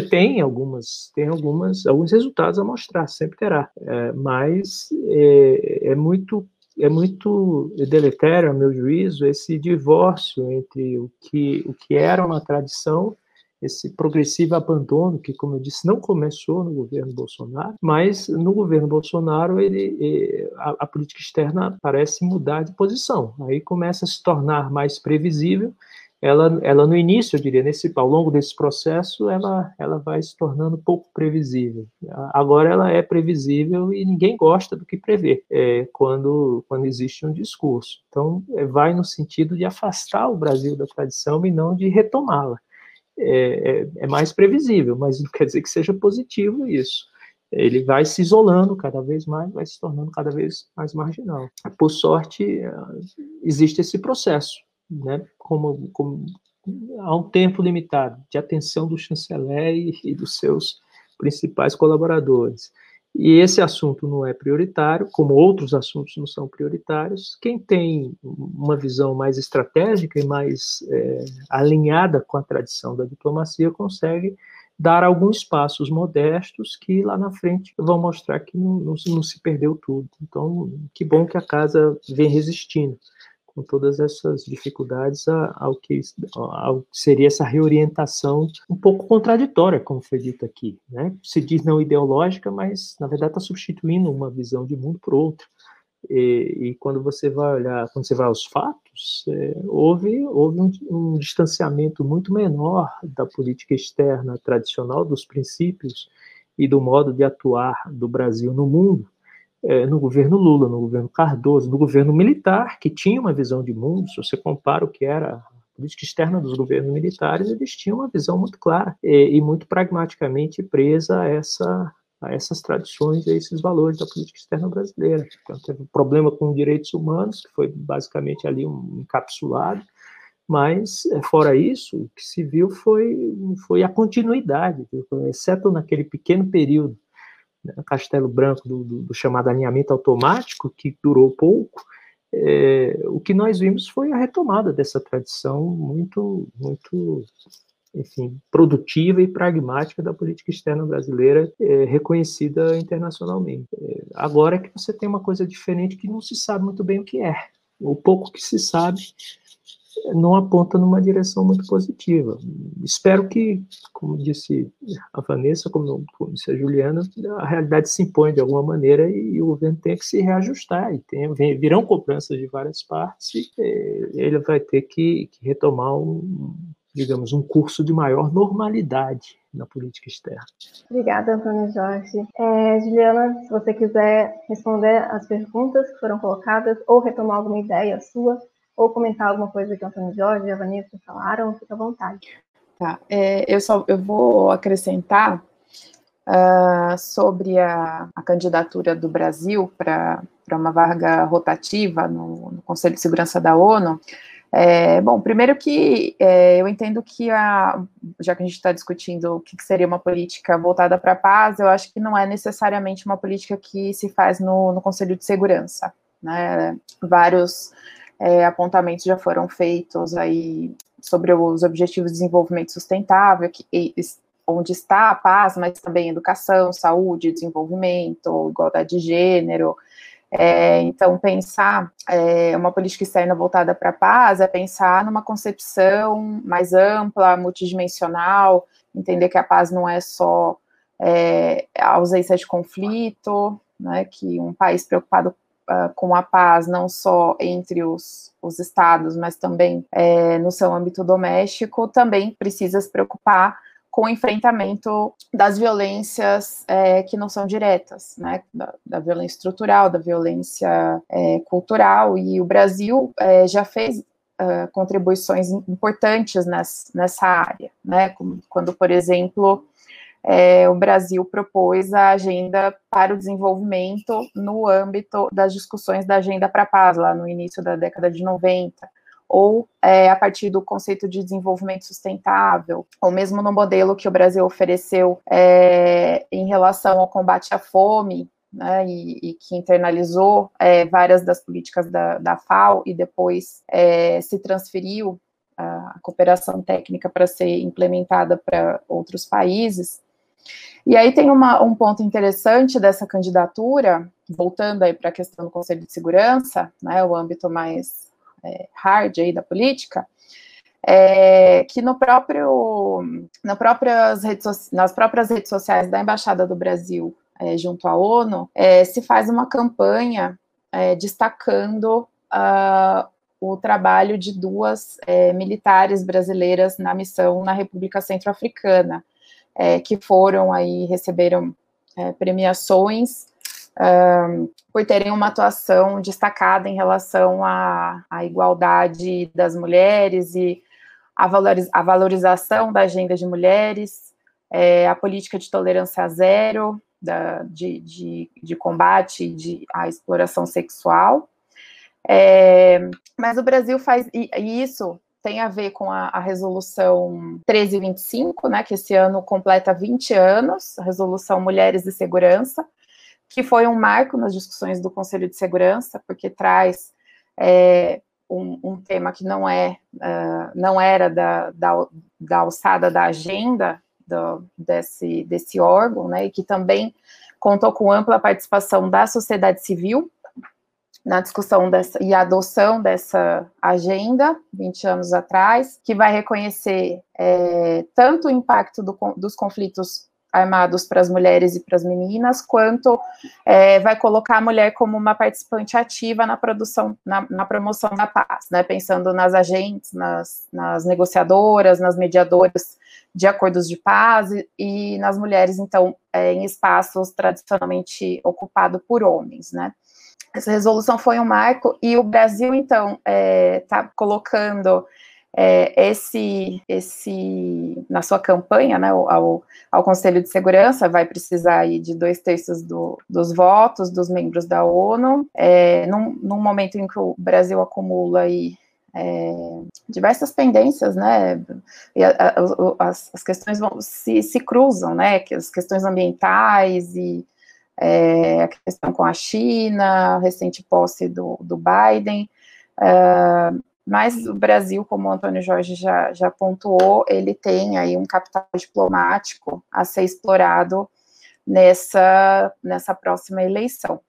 Tem algumas, tem algumas, alguns resultados a mostrar, sempre terá, é, mas é, é muito é muito deletério, a meu juízo, esse divórcio entre o que, o que era uma tradição esse progressivo abandono que, como eu disse, não começou no governo Bolsonaro, mas no governo Bolsonaro ele, a, a política externa parece mudar de posição. Aí começa a se tornar mais previsível ela, ela no início, eu diria, nesse, ao longo desse processo, ela, ela vai se tornando pouco previsível. Agora ela é previsível e ninguém gosta do que prevê é, quando, quando existe um discurso. Então, é, vai no sentido de afastar o Brasil da tradição e não de retomá-la. É, é, é mais previsível, mas não quer dizer que seja positivo isso ele vai se isolando cada vez mais, vai se tornando cada vez mais marginal. Por sorte, existe esse processo né, como, como há um tempo limitado de atenção do chanceler e, e dos seus principais colaboradores. E esse assunto não é prioritário, como outros assuntos não são prioritários. Quem tem uma visão mais estratégica e mais é, alinhada com a tradição da diplomacia consegue dar alguns passos modestos que lá na frente vão mostrar que não, não, não se perdeu tudo. Então, que bom que a casa vem resistindo com todas essas dificuldades ao que, ao que seria essa reorientação um pouco contraditória, como foi dito aqui. Né? Se diz não ideológica, mas na verdade está substituindo uma visão de mundo por outra. E, e, quando você vai olhar, quando você vai aos fatos, é, houve, houve um, um, distanciamento muito menor da política externa tradicional, dos princípios e do modo de atuar do Brasil no mundo, é, no governo Lula, no governo Cardoso, no governo militar, que tinha uma visão de mundo, se você compara o que era a política externa dos governos militares, eles tinham uma visão muito clara e, e muito pragmaticamente presa a, essa, a essas tradições e a esses valores da política externa brasileira. Então, teve um problema com direitos humanos, que foi basicamente ali um encapsulado, mas, é, fora isso, o que se viu foi, foi a continuidade, exceto naquele pequeno período né, Castelo Branco do, do, do, chamado alinhamento automático, que durou pouco, é, o que nós vimos foi a retomada dessa tradição muito, muito, enfim, produtiva e pragmática da política externa brasileira, é, reconhecida internacionalmente. É, agora é que você tem uma coisa diferente que não se sabe muito bem o que é. O pouco que se sabe não aponta numa direção muito positiva. Espero que, como disse a Vanessa, como, como disse a Juliana, a realidade se impõe de alguma maneira e, e o governo tem que se reajustar. E tem, virão cobranças de várias partes é, ele vai ter que, que retomar um, digamos, um curso de maior normalidade na política externa. Obrigada, Antônio Jorge. É, Juliana, se você quiser responder as perguntas que foram colocadas ou retomar alguma ideia sua, ou comentar alguma coisa que o Antônio Jorge e a Vanessa falaram, fica à vontade. Tá, é, eu só eu vou acrescentar uh, sobre a, a, candidatura do Brasil para uma vaga rotativa no, no, Conselho de Segurança da ONU. É, bom, primeiro que é, eu entendo que, a, já que a gente está discutindo o que, que, seria uma política voltada para a paz, eu acho que não é necessariamente uma política que se faz no, no Conselho de Segurança. Né? Vários é, apontamentos já foram feitos aí sobre os objetivos de desenvolvimento sustentável, que, onde está a paz, mas também educação, saúde, desenvolvimento, igualdade de gênero. É, então, pensar é, uma política externa voltada para a paz é pensar numa concepção mais ampla, multidimensional, entender que a paz não é só é, a ausência de conflito, né, que um país preocupado uh, com a paz, não só entre os, os estados, mas também é, no seu âmbito doméstico, também precisa se preocupar com o enfrentamento das violências é, que não são diretas, né, da, da violência estrutural, da violência é, cultural, e o Brasil é, já fez uh, contribuições importantes nessa, nessa área, né, quando, por exemplo, é, o Brasil propôs a agenda para o desenvolvimento no âmbito das discussões da Agenda para a Paz, lá no início da década de 90, ou é, a partir do conceito de desenvolvimento sustentável, ou mesmo no modelo que o Brasil ofereceu é, em relação ao combate à fome, né, e, e, que internalizou é, várias das políticas da, da FAO e depois é, se transferiu a cooperação técnica para ser implementada para outros países. E aí tem uma, um ponto interessante dessa candidatura, voltando aí para a questão do Conselho de Segurança, né, o âmbito mais é, hard aí da política, é, que no próprio, próprias redes, nas próprias redes sociais da Embaixada do Brasil é, junto à ONU, é, se faz uma campanha é, destacando uh, o trabalho de duas é, militares brasileiras na missão na República Centro-Africana, é, que foram aí, receberam premiações um, por terem uma atuação destacada em relação à, à igualdade das mulheres e a, valoriz, valorização da agenda de mulheres, é, a política de tolerância zero, da, de, de, de, combate de, à exploração sexual. É, mas o Brasil faz e isso tem a ver com a, a, resolução 1325, né, que esse ano completa 20 anos, a resolução Mulheres e Segurança, que foi um marco nas discussões do Conselho de Segurança, porque traz é, um, um, tema que não é uh, não era da, da, da, alçada da agenda do, desse, desse órgão, né, e que também contou com ampla participação da sociedade civil na discussão dessa, e adoção dessa agenda, 20 anos atrás, que vai reconhecer é, tanto o impacto do, dos conflitos armados para as mulheres e para as meninas, quanto é, vai colocar a mulher como uma participante ativa na produção, na, na promoção da paz, né, pensando nas agentes, nas, nas, negociadoras, nas mediadoras de acordos de paz e, e nas mulheres, então, é, em espaços tradicionalmente ocupados por homens, né. Essa resolução foi um marco e o Brasil, então, está é, tá colocando é, esse, esse, na sua campanha, né, ao, ao Conselho de Segurança, vai precisar aí de dois terços do, dos votos dos membros da ONU, é, num, num, momento em que o Brasil acumula aí é, diversas pendências, né, e a, a, as, as, questões vão, se, se cruzam, né, que as questões ambientais e é, a questão com a China, a recente posse do, do Biden, uh, mas o Brasil, como o Antônio Jorge já, já pontuou, ele tem aí um capital diplomático a ser explorado nessa, nessa próxima eleição.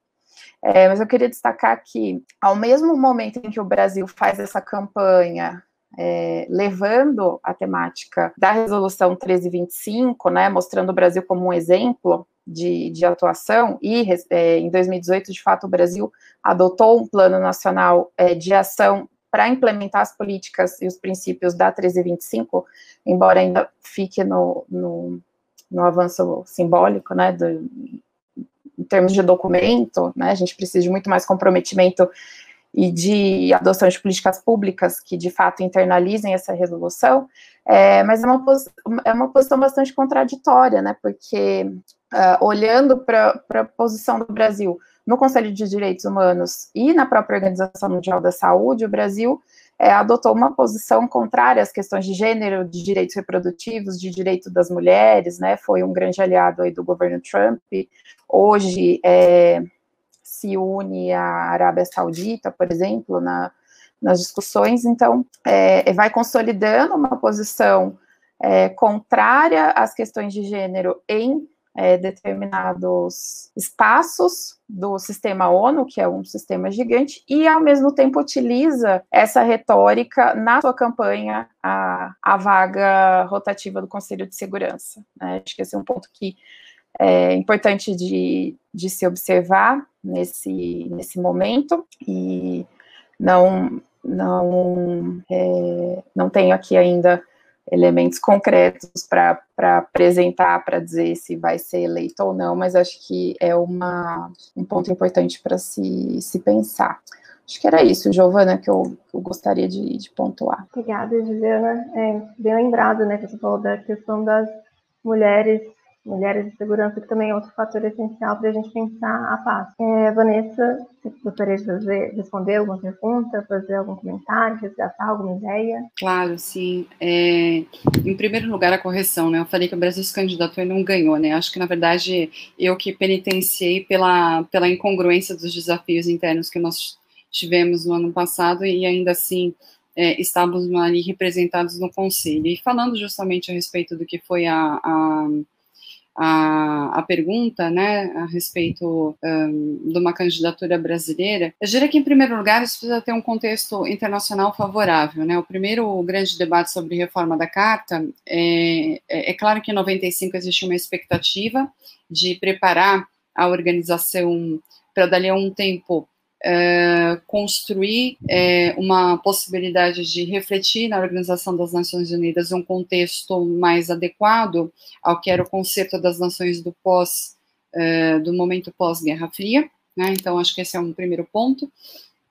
É, mas eu queria destacar que, ao mesmo momento em que o Brasil faz essa campanha é, levando a temática da resolução 1325, né, mostrando o Brasil como um exemplo de, de atuação, e é, em 2018, de fato, o Brasil adotou um plano nacional é, de ação para implementar as políticas e os princípios da 1325, embora ainda fique no, no, no avanço simbólico, né, do, em termos de documento, né, a gente precisa de muito mais comprometimento e de adoção de políticas públicas que de fato internalizem essa resolução, é, mas é uma, é uma posição bastante contraditória, né, porque uh, olhando para a posição do Brasil no Conselho de Direitos Humanos e na própria Organização Mundial da Saúde, o Brasil é, adotou uma posição contrária às questões de gênero, de direitos reprodutivos, de direito das mulheres, né? Foi um grande aliado aí do governo Trump. Hoje é, se une à Arábia Saudita, por exemplo, na, nas discussões. Então, é, vai consolidando uma posição contrária às questões de gênero em é, determinados espaços do sistema ONU, que é um sistema gigante, e ao mesmo tempo utiliza essa retórica na sua campanha a, a vaga rotativa do Conselho de Segurança. Né? Acho que esse é um ponto que é importante de, de se observar nesse, nesse momento, e não, não, é, não tenho aqui ainda elementos concretos para apresentar, para dizer se vai ser eleito ou não, mas acho que é uma, um ponto importante para se, se pensar. Acho que era isso, Giovana, que eu, eu gostaria de, de, pontuar. Obrigada, Juliana. É, bem lembrado, né, que você falou da questão das mulheres mulheres de segurança, que também é outro fator essencial para a gente pensar a paz. É, Vanessa, você gostaria de fazer, responder alguma pergunta, fazer algum comentário, resgatar alguma ideia? Claro, sim. É, em primeiro lugar, a correção, né? Eu falei que o Brasil se candidatou e não ganhou, né? Acho que, na verdade, eu que penitenciei pela, pela incongruência dos desafios internos que nós tivemos no ano passado e ainda assim é, estávamos ali representados no Conselho. E falando justamente a respeito do que foi a, a a, a pergunta, né, a respeito um, de uma candidatura brasileira, eu diria que, em primeiro lugar, isso precisa ter um contexto internacional favorável, né, o primeiro grande debate sobre reforma da Carta, é, é, é claro que em 95 existe uma expectativa de preparar a organização para dali a um tempo é, construir é, uma possibilidade de refletir na Organização das Nações Unidas um contexto mais adequado ao que era o conceito das nações do pós, é, do momento pós-Guerra Fria. Né? Então, acho que esse é um primeiro ponto.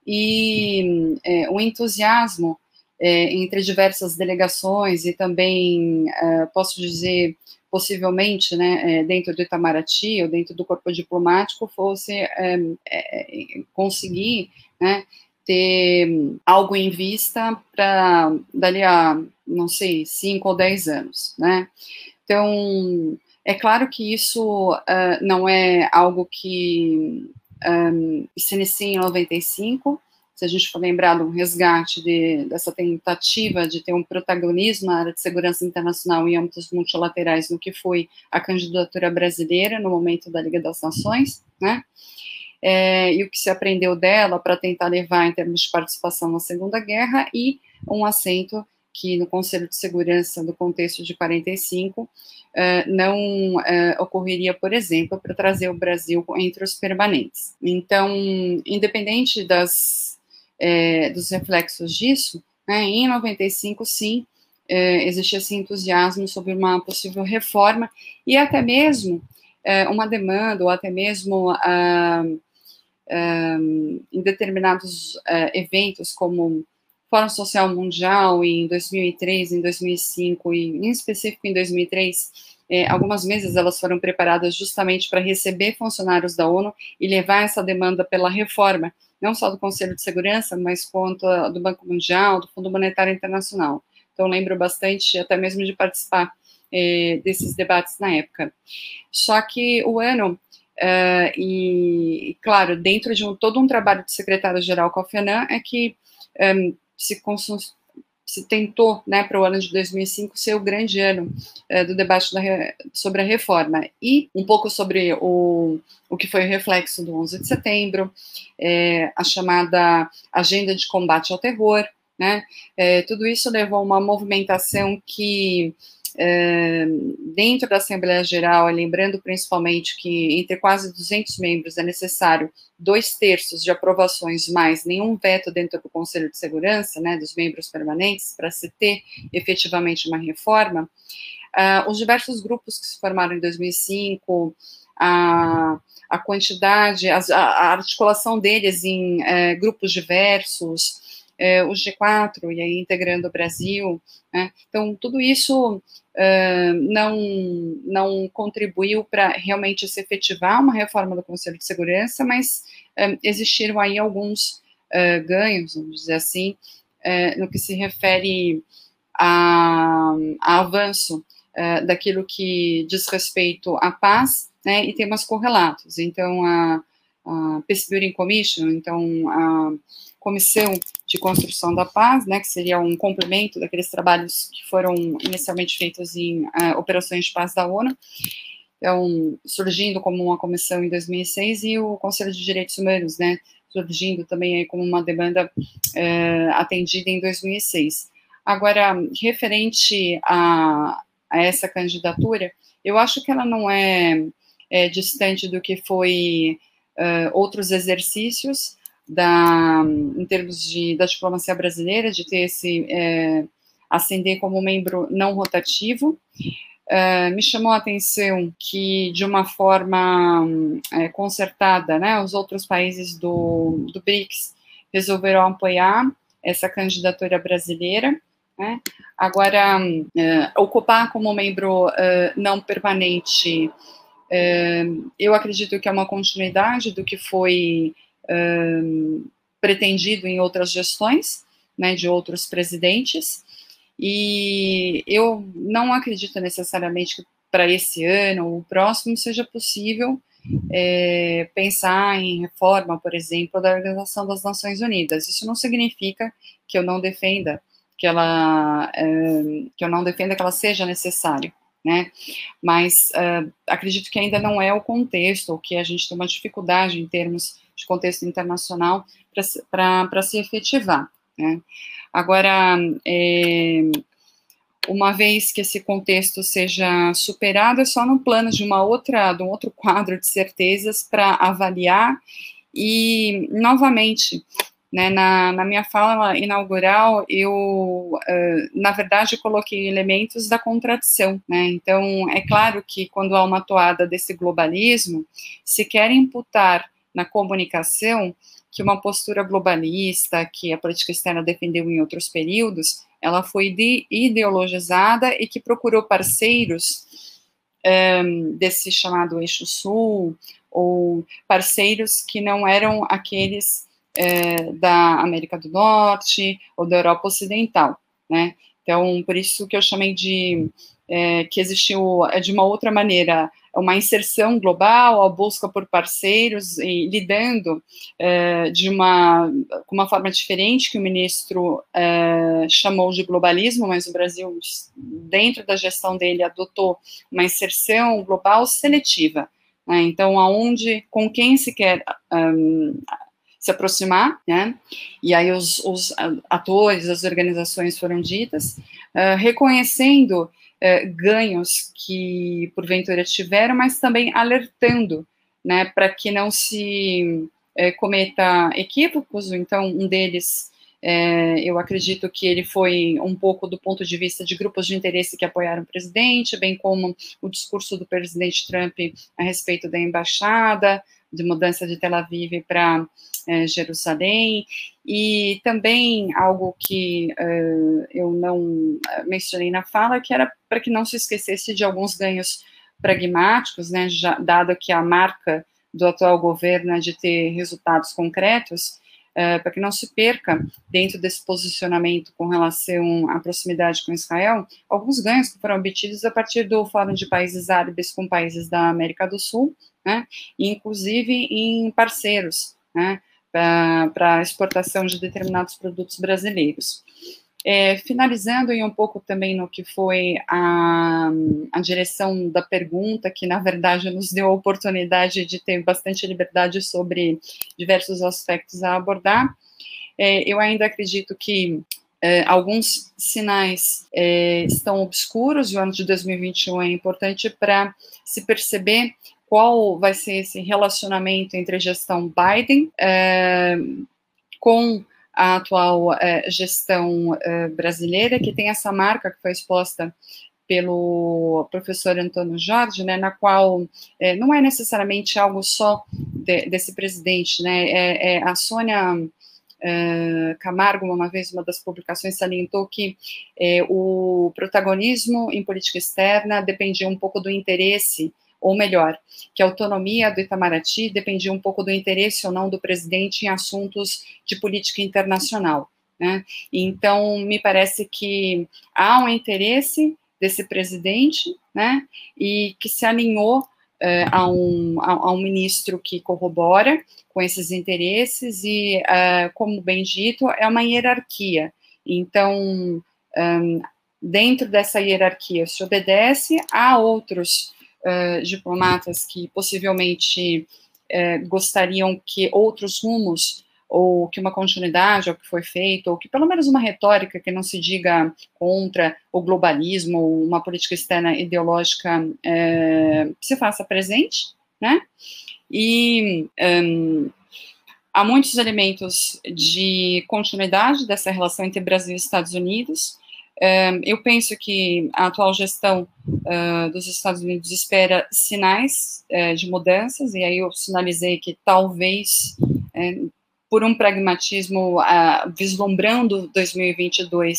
E o entusiasmo entre diversas delegações e também, posso dizer, possivelmente, né, é, dentro do Itamaraty ou dentro do corpo diplomático, fosse é, é, conseguir né, ter algo em vista para dali a, não sei, cinco ou dez anos, né? Então, é claro que isso uh, não é algo que um, se inicia em 95, se a gente for lembrar de um resgate de, dessa tentativa de ter um protagonismo na área de segurança internacional em âmbitos multilaterais no que foi a candidatura brasileira no momento da Liga das Nações, né? É, e o que se aprendeu dela para tentar levar em termos de participação na Segunda Guerra e um assento que no Conselho de Segurança do contexto de 45 Uh, não uh, ocorreria, por exemplo, para trazer o Brasil entre os permanentes. Então, independente das é, dos reflexos disso, né, em 95, sim, é, existia esse entusiasmo sobre uma possível reforma e até mesmo é, uma demanda, ou até mesmo ah, ah, em determinados ah, eventos, como Fórum Social Mundial em 2003, em 2005 e em específico em 2003, é, algumas mesas elas foram preparadas justamente para receber funcionários da ONU e levar essa demanda pela reforma não só do Conselho de Segurança, mas quanto do Banco Mundial, do Fundo Monetário Internacional. Então, lembro bastante, até mesmo de participar eh, desses debates na época. Só que o ano, uh, e, claro, dentro de um, todo um trabalho do secretário-geral Kofi Annan, é que eh, se se tentou, né, para o ano de 2005 ser o grande ano é, do debate da, sobre a reforma. E um pouco sobre o, o que foi o reflexo do 11 de setembro, é, a chamada agenda de combate ao terror, né, é, tudo isso levou a uma movimentação que dentro da Assembleia Geral, lembrando principalmente que entre quase 200 membros é necessário dois terços de aprovações mais nenhum veto dentro do Conselho de Segurança, né, dos membros permanentes, para se ter efetivamente uma reforma, uh, os diversos grupos que se formaram em 2005, a, a quantidade, a, a articulação deles em uh, grupos diversos, uh, o G4, e aí integrando o Brasil, né, então tudo isso uh, não, não contribuiu para realmente se efetivar uma reforma do Conselho de Segurança, mas uh, existiram aí alguns uh, ganhos, vamos dizer assim, no que se refere a, a avanço daquilo que diz respeito à paz né, e temas correlatos. Então, a, a Peace Building Commission, então, a Comissão de Construção da Paz, né, que seria um complemento daqueles trabalhos que foram inicialmente feitos em uh, operações de paz da ONU, então, surgindo como uma comissão em 2006, e o Conselho de Direitos Humanos, né, surgindo também como uma demanda uh, atendida em 2006. Agora, referente a, a, essa candidatura, eu acho que ela não é, é distante do que foi uh, outros exercícios, da, em termos de, da diplomacia brasileira, de ter esse, é, ascender como membro não rotativo. É, me chamou a atenção que, de uma forma é, concertada, né, os outros países do, do BRICS resolveram apoiar essa candidatura brasileira. Né? Agora, é, ocupar como membro é, não permanente, é, eu acredito que é uma continuidade do que foi um, pretendido em outras gestões, né, de outros presidentes, e eu não acredito necessariamente que para esse ano ou o próximo seja possível é, pensar em reforma, por exemplo, da Organização das Nações Unidas. Isso não significa que eu não defenda que ela é, que eu não defenda que ela seja necessária, né? Mas uh, acredito que ainda não é o contexto, ou que a gente tem uma dificuldade em termos de contexto internacional para se efetivar. Né? Agora, é, uma vez que esse contexto seja superado, é só no plano de uma outra, de um outro quadro de certezas para avaliar e, novamente, né, na, na, minha fala inaugural, eu, uh, na verdade, coloquei elementos da contradição. Né? Então, é claro que quando há uma toada desse globalismo, se quer imputar na comunicação que uma postura globalista que a política externa defendeu em outros períodos, ela foi de, ideologizada e que procurou parceiros um, desse chamado eixo sul, ou parceiros que não eram aqueles é, da América do Norte ou da Europa Ocidental, né? Então, por isso que eu chamei de é, que existiu é, de uma outra maneira uma inserção global, a busca por parceiros e lidando é, de uma com uma forma diferente que o ministro é, chamou de globalismo, mas o Brasil dentro da gestão dele adotou uma inserção global seletiva. Né? Então, aonde, com quem se quer um, se aproximar, né? E aí os, os atores, as organizações foram ditas, uh, reconhecendo uh, ganhos que porventura tiveram, mas também alertando, né, para que não se uh, cometa equívocos. Então, um deles é, eu acredito que ele foi um pouco do ponto de vista de grupos de interesse que apoiaram o presidente, bem como o discurso do presidente Trump a respeito da embaixada, de mudança de Tel Aviv para é, Jerusalém, e também algo que uh, eu não mencionei na fala, que era para que não se esquecesse de alguns ganhos pragmáticos, né, já, dado que a marca do atual governo é de ter resultados concretos, uh, para que não se perca dentro desse posicionamento com relação à proximidade com Israel, alguns ganhos que foram obtidos a partir do Fórum de Países Árabes com países da América do Sul, né, inclusive em parceiros, né, para exportação de determinados produtos brasileiros. É, finalizando em um pouco também no que foi a, a direção da pergunta, que na verdade nos deu a oportunidade de ter bastante liberdade sobre diversos aspectos a abordar, é, eu ainda acredito que é, alguns sinais é, estão obscuros e o ano de 2021 é importante para se perceber qual vai ser esse relacionamento entre a gestão Biden é, com a atual é, gestão é, brasileira, que tem essa marca que foi exposta pelo professor Antônio Jorge, né, na qual não é necessariamente algo só de, desse presidente, né, é, é a Sônia Camargo, uma vez, uma das publicações, salientou que o protagonismo em política externa dependia um pouco do interesse ou melhor, que a autonomia do Itamaraty dependia um pouco do interesse ou não do presidente em assuntos de política internacional. Né? Então, me parece que há um interesse desse presidente, né, e que se alinhou Uh, a, um, a, a, um ministro que corrobora com esses interesses e, uh, como bem dito, é uma hierarquia. Então, um, dentro dessa hierarquia se obedece a outros uh, diplomatas que possivelmente uh, gostariam que outros rumos ou que uma continuidade ao que foi feito, ou que pelo menos uma retórica que não se diga contra o globalismo, ou uma política externa ideológica é, se faça presente, né? E um, há muitos elementos de continuidade dessa relação entre Brasil e Estados Unidos, eu penso que a atual gestão dos Estados Unidos espera sinais uh, de mudanças, e aí eu sinalizei que talvez, uh, por um pragmatismo, ah, vislumbrando 2022,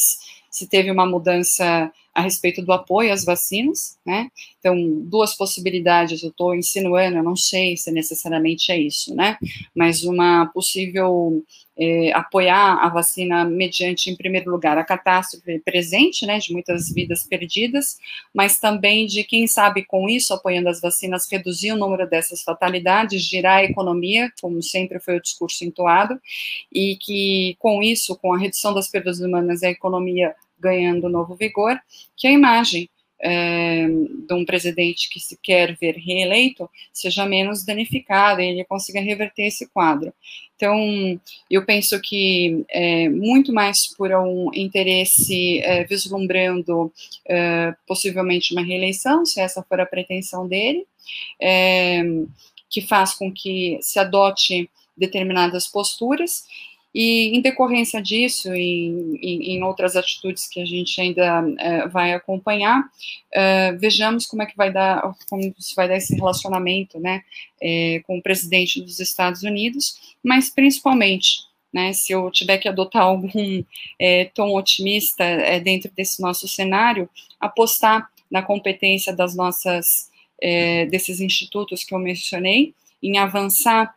se teve uma mudança a respeito do apoio às vacinas, né? Então, duas possibilidades, eu estou insinuando, eu não sei se necessariamente é isso, né? Mas uma possível é, apoiar a vacina mediante, em primeiro lugar, a catástrofe presente, né, de muitas vidas perdidas, mas também de, quem sabe, com isso, apoiando as vacinas, reduzir o número dessas fatalidades, girar a economia, como sempre foi o discurso entoado, e que, com isso, com a redução das perdas humanas, a economia ganhando novo vigor, que a imagem é, de um presidente que se quer ver reeleito seja menos danificado e ele consiga reverter esse quadro. Então, eu penso que é, muito mais por um interesse é, vislumbrando é, possivelmente uma reeleição, se essa for a pretensão dele, é, que faz com que se adote determinadas posturas, e em decorrência disso, e em, em outras atitudes que a gente ainda é, vai acompanhar, é, vejamos como é que vai dar, como vai dar esse relacionamento, né, é, com o presidente dos Estados Unidos, mas principalmente, né, se eu tiver que adotar algum é, tom otimista é, dentro desse nosso cenário, apostar na competência das nossas, é, desses institutos que eu mencionei, em avançar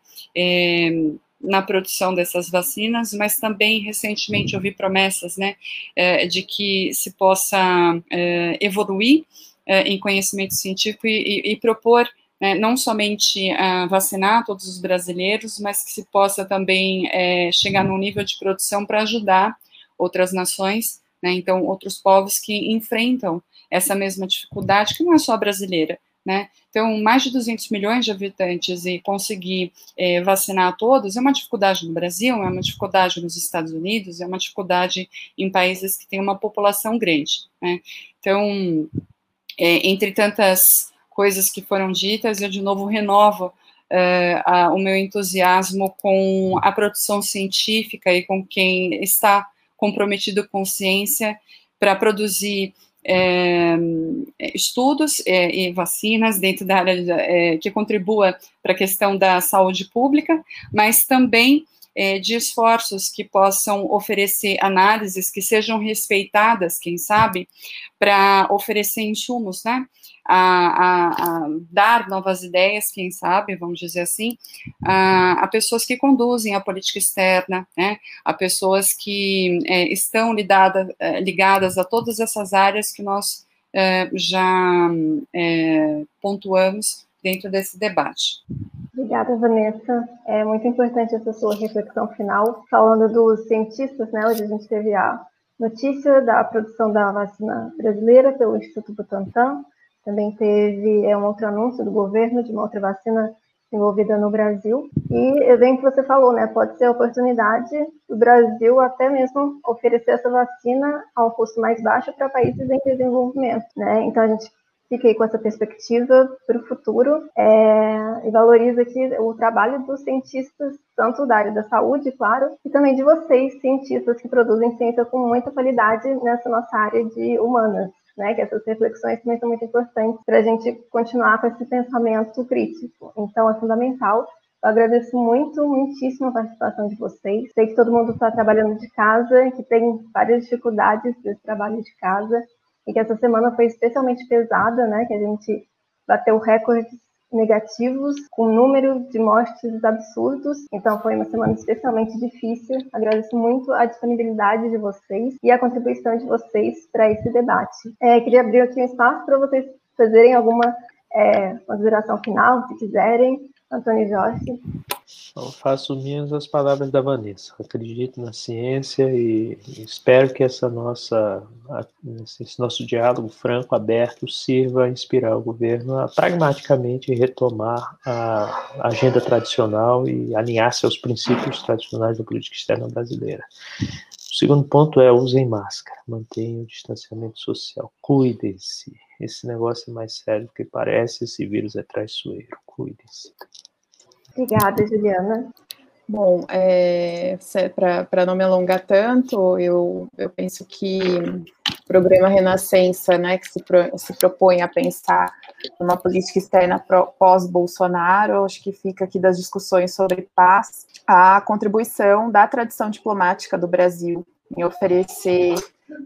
na produção dessas vacinas, mas também recentemente eu vi promessas, né, é, de que se possa é, evoluir é, em conhecimento científico e, e, e propor né, não somente vacinar todos os brasileiros, mas que se possa também é, chegar num nível de produção para ajudar outras nações, né, então outros povos que enfrentam essa mesma dificuldade, que não é só brasileira, né? Então, mais de 200 milhões de habitantes e conseguir é, vacinar todos é uma dificuldade no Brasil, é uma dificuldade nos Estados Unidos, é uma dificuldade em países que têm uma população grande. Né? Então, é, entre tantas coisas que foram ditas, eu de novo renovo é, a, o meu entusiasmo com a produção científica e com quem está comprometido com ciência para produzir é, estudos é, e vacinas dentro da área é, que contribua para a questão da saúde pública, mas também é, de esforços que possam oferecer análises que sejam respeitadas, quem sabe, para oferecer insumos, né? A, a, a, dar novas ideias, quem sabe, vamos dizer assim, a, a pessoas que conduzem a política externa, né, a pessoas que é, estão lidada, é, ligadas a todas essas áreas que nós é, já é, pontuamos dentro desse debate. Obrigada, Vanessa. É muito importante essa sua reflexão final, falando dos cientistas, né? Hoje a gente teve a notícia da produção da vacina brasileira pelo Instituto Butantan, também teve é, um outro anúncio do governo de uma outra vacina desenvolvida no Brasil. E bem que você falou, né? Pode ser a oportunidade do Brasil até mesmo oferecer essa vacina a um custo mais baixo para países em desenvolvimento, né? Então a gente fica aí com essa perspectiva para o futuro é, e valoriza aqui o trabalho dos cientistas, tanto da área da saúde, claro, e também de vocês, cientistas que produzem ciência com muita qualidade nessa nossa área de humanas né? Que essas reflexões também são muito importantes para a gente continuar com esse pensamento crítico. Então, é fundamental. Eu agradeço muito, muitíssimo a participação de vocês. Sei que todo mundo está trabalhando de casa, que tem várias dificuldades desse trabalho de casa, e que essa semana foi especialmente pesada, né? Que a gente bateu recordes negativos, com número de mortes absurdos. Então foi uma semana especialmente difícil. Agradeço muito a disponibilidade de vocês e a contribuição de vocês para esse debate. É, queria abrir aqui um espaço para vocês fazerem alguma é, consideração final, se quiserem. Antônio Jorge. Então, faço minhas as palavras da Vanessa. Acredito na ciência e espero que essa nossa, esse nosso diálogo franco, aberto, sirva a inspirar o governo a pragmaticamente retomar a agenda tradicional e alinhar-se aos princípios tradicionais da política externa brasileira. O segundo ponto é usem máscara, mantenham o distanciamento social, cuidem-se. Esse negócio é mais sério do que parece, esse vírus é traiçoeiro, cuidem-se. Obrigada, Juliana. Bom, é, para não me alongar tanto, eu, eu penso que o programa Renascença, né, que se, pro, se propõe a pensar numa política externa pós-Bolsonaro, acho que fica aqui das discussões sobre paz, a contribuição da tradição diplomática do Brasil em oferecer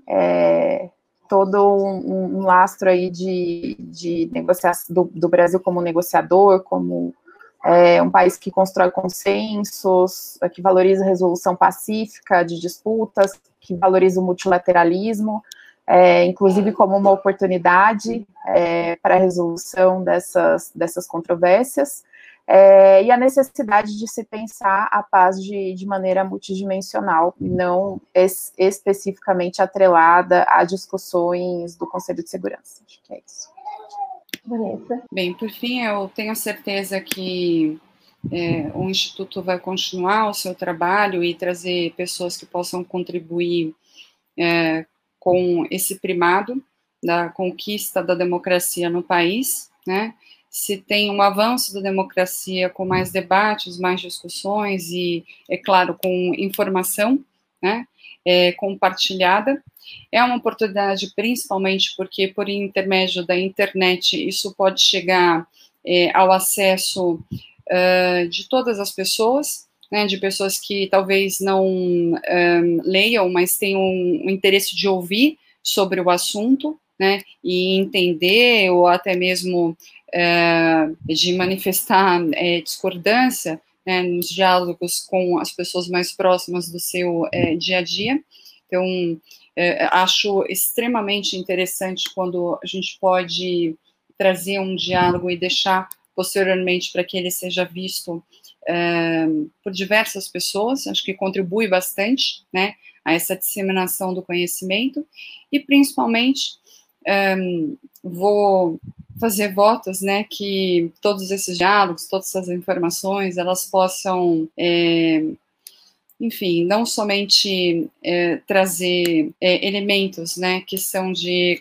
é, todo um, um, lastro aí de, de negociação do, do Brasil como negociador, como é um país que constrói consensos, que valoriza a resolução pacífica de disputas, que valoriza o multilateralismo, é, inclusive como uma oportunidade é, para a resolução dessas, dessas controvérsias. é, e a necessidade de se pensar a paz de, de maneira multidimensional, não es, especificamente atrelada a discussões do Conselho de Segurança. Acho que é isso. Vanessa. Bem, por fim, eu tenho certeza que é, o Instituto vai continuar o seu trabalho e trazer pessoas que possam contribuir é, com esse primado da conquista da democracia no país, né? Se tem um avanço da democracia com mais debates, mais discussões e, é claro, com informação, né? É, compartilhada. É uma oportunidade, principalmente porque, por intermédio da internet, isso pode chegar é, ao acesso uh, de todas as pessoas, né, de pessoas que talvez não um, leiam, mas tenham um interesse de ouvir sobre o assunto, né, e entender, ou até mesmo de manifestar uh, discordância né, nos diálogos com as pessoas mais próximas do seu uh, dia a dia. Então, acho extremamente interessante quando a gente pode trazer um diálogo e deixar posteriormente para que ele seja visto por diversas pessoas, acho que contribui bastante, né, a essa disseminação do conhecimento, e principalmente vou fazer votos, né, que todos esses diálogos, todas essas informações, elas possam é, enfim, não somente é, trazer é, elementos, né, que são de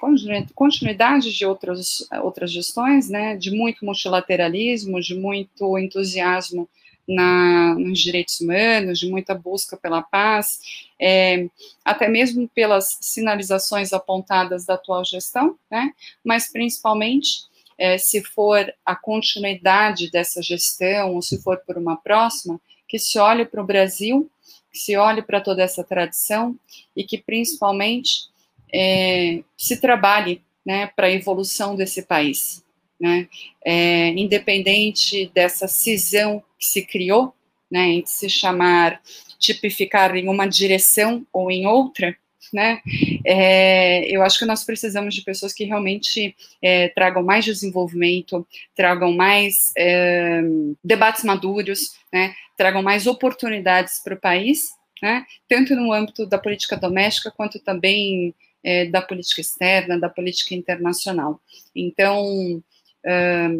continuidade de outras, outras gestões, né, de muito multilateralismo, de muito entusiasmo na, nos direitos humanos, de muita busca pela paz, é, até mesmo pelas sinalizações apontadas da atual gestão, né, mas principalmente é, se for a continuidade dessa gestão, ou se for por uma próxima, que se olhe para o Brasil que se olhe para toda essa tradição e que principalmente é, se trabalhe né, para a evolução desse país. Né, é, independente dessa cisão que se criou, né, entre se chamar, tipificar em uma direção ou em outra, né? É, eu acho que nós precisamos de pessoas que realmente é, tragam mais desenvolvimento, tragam mais é, debates maduros, né? Tragam mais oportunidades para o país, né? Tanto no âmbito da política doméstica quanto também é, da política externa, da política internacional. Então,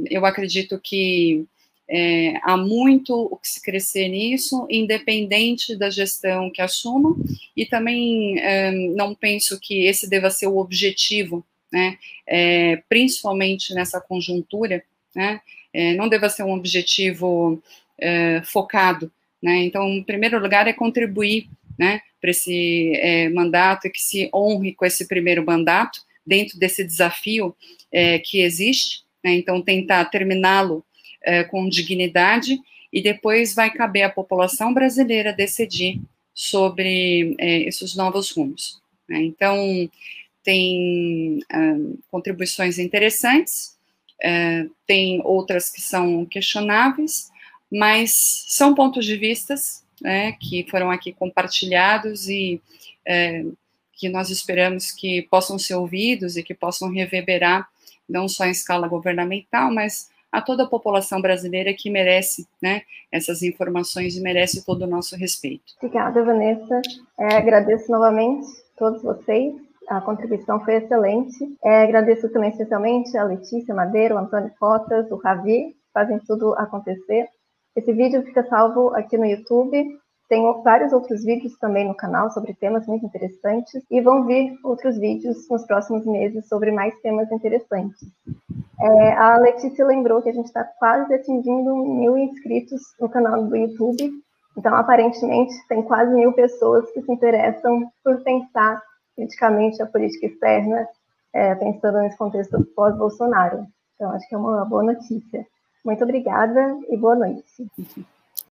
eu acredito que é, há muito o que se crescer nisso, independente da gestão que assuma, e também é, não penso que esse deva ser o objetivo, né, é, principalmente nessa conjuntura, né, é, não deva ser um objetivo é, focado, né, então, em primeiro lugar, é contribuir, né, para esse é, mandato e que se honre com esse primeiro mandato, dentro desse desafio que existe, né, então tentar terminá-lo é, com dignidade, e depois vai caber à população brasileira decidir sobre é, esses novos rumos. Né? Então, tem uh, contribuições interessantes, uh, tem outras que são questionáveis, mas são pontos de vistas né, que foram aqui compartilhados e uh, que nós esperamos que possam ser ouvidos e que possam reverberar não só em escala governamental, mas a toda a população brasileira que merece né, essas informações e merece todo o nosso respeito. Obrigada, Vanessa. É, agradeço novamente a todos vocês. A contribuição foi excelente. É, agradeço também especialmente a Letícia Madeiro, o Antônio Fotas, o Ravi, que fazem tudo acontecer. Esse vídeo fica salvo aqui no YouTube tem vários outros vídeos também no canal sobre temas muito interessantes e vão vir outros vídeos nos próximos meses sobre mais temas interessantes. É, a Letícia lembrou que a gente está quase atingindo mil inscritos no canal do YouTube, então aparentemente tem quase mil pessoas que se interessam por pensar criticamente a política externa, é, pensando nesse contexto pós-Bolsonaro. Então acho que é uma boa notícia. Muito obrigada e boa noite.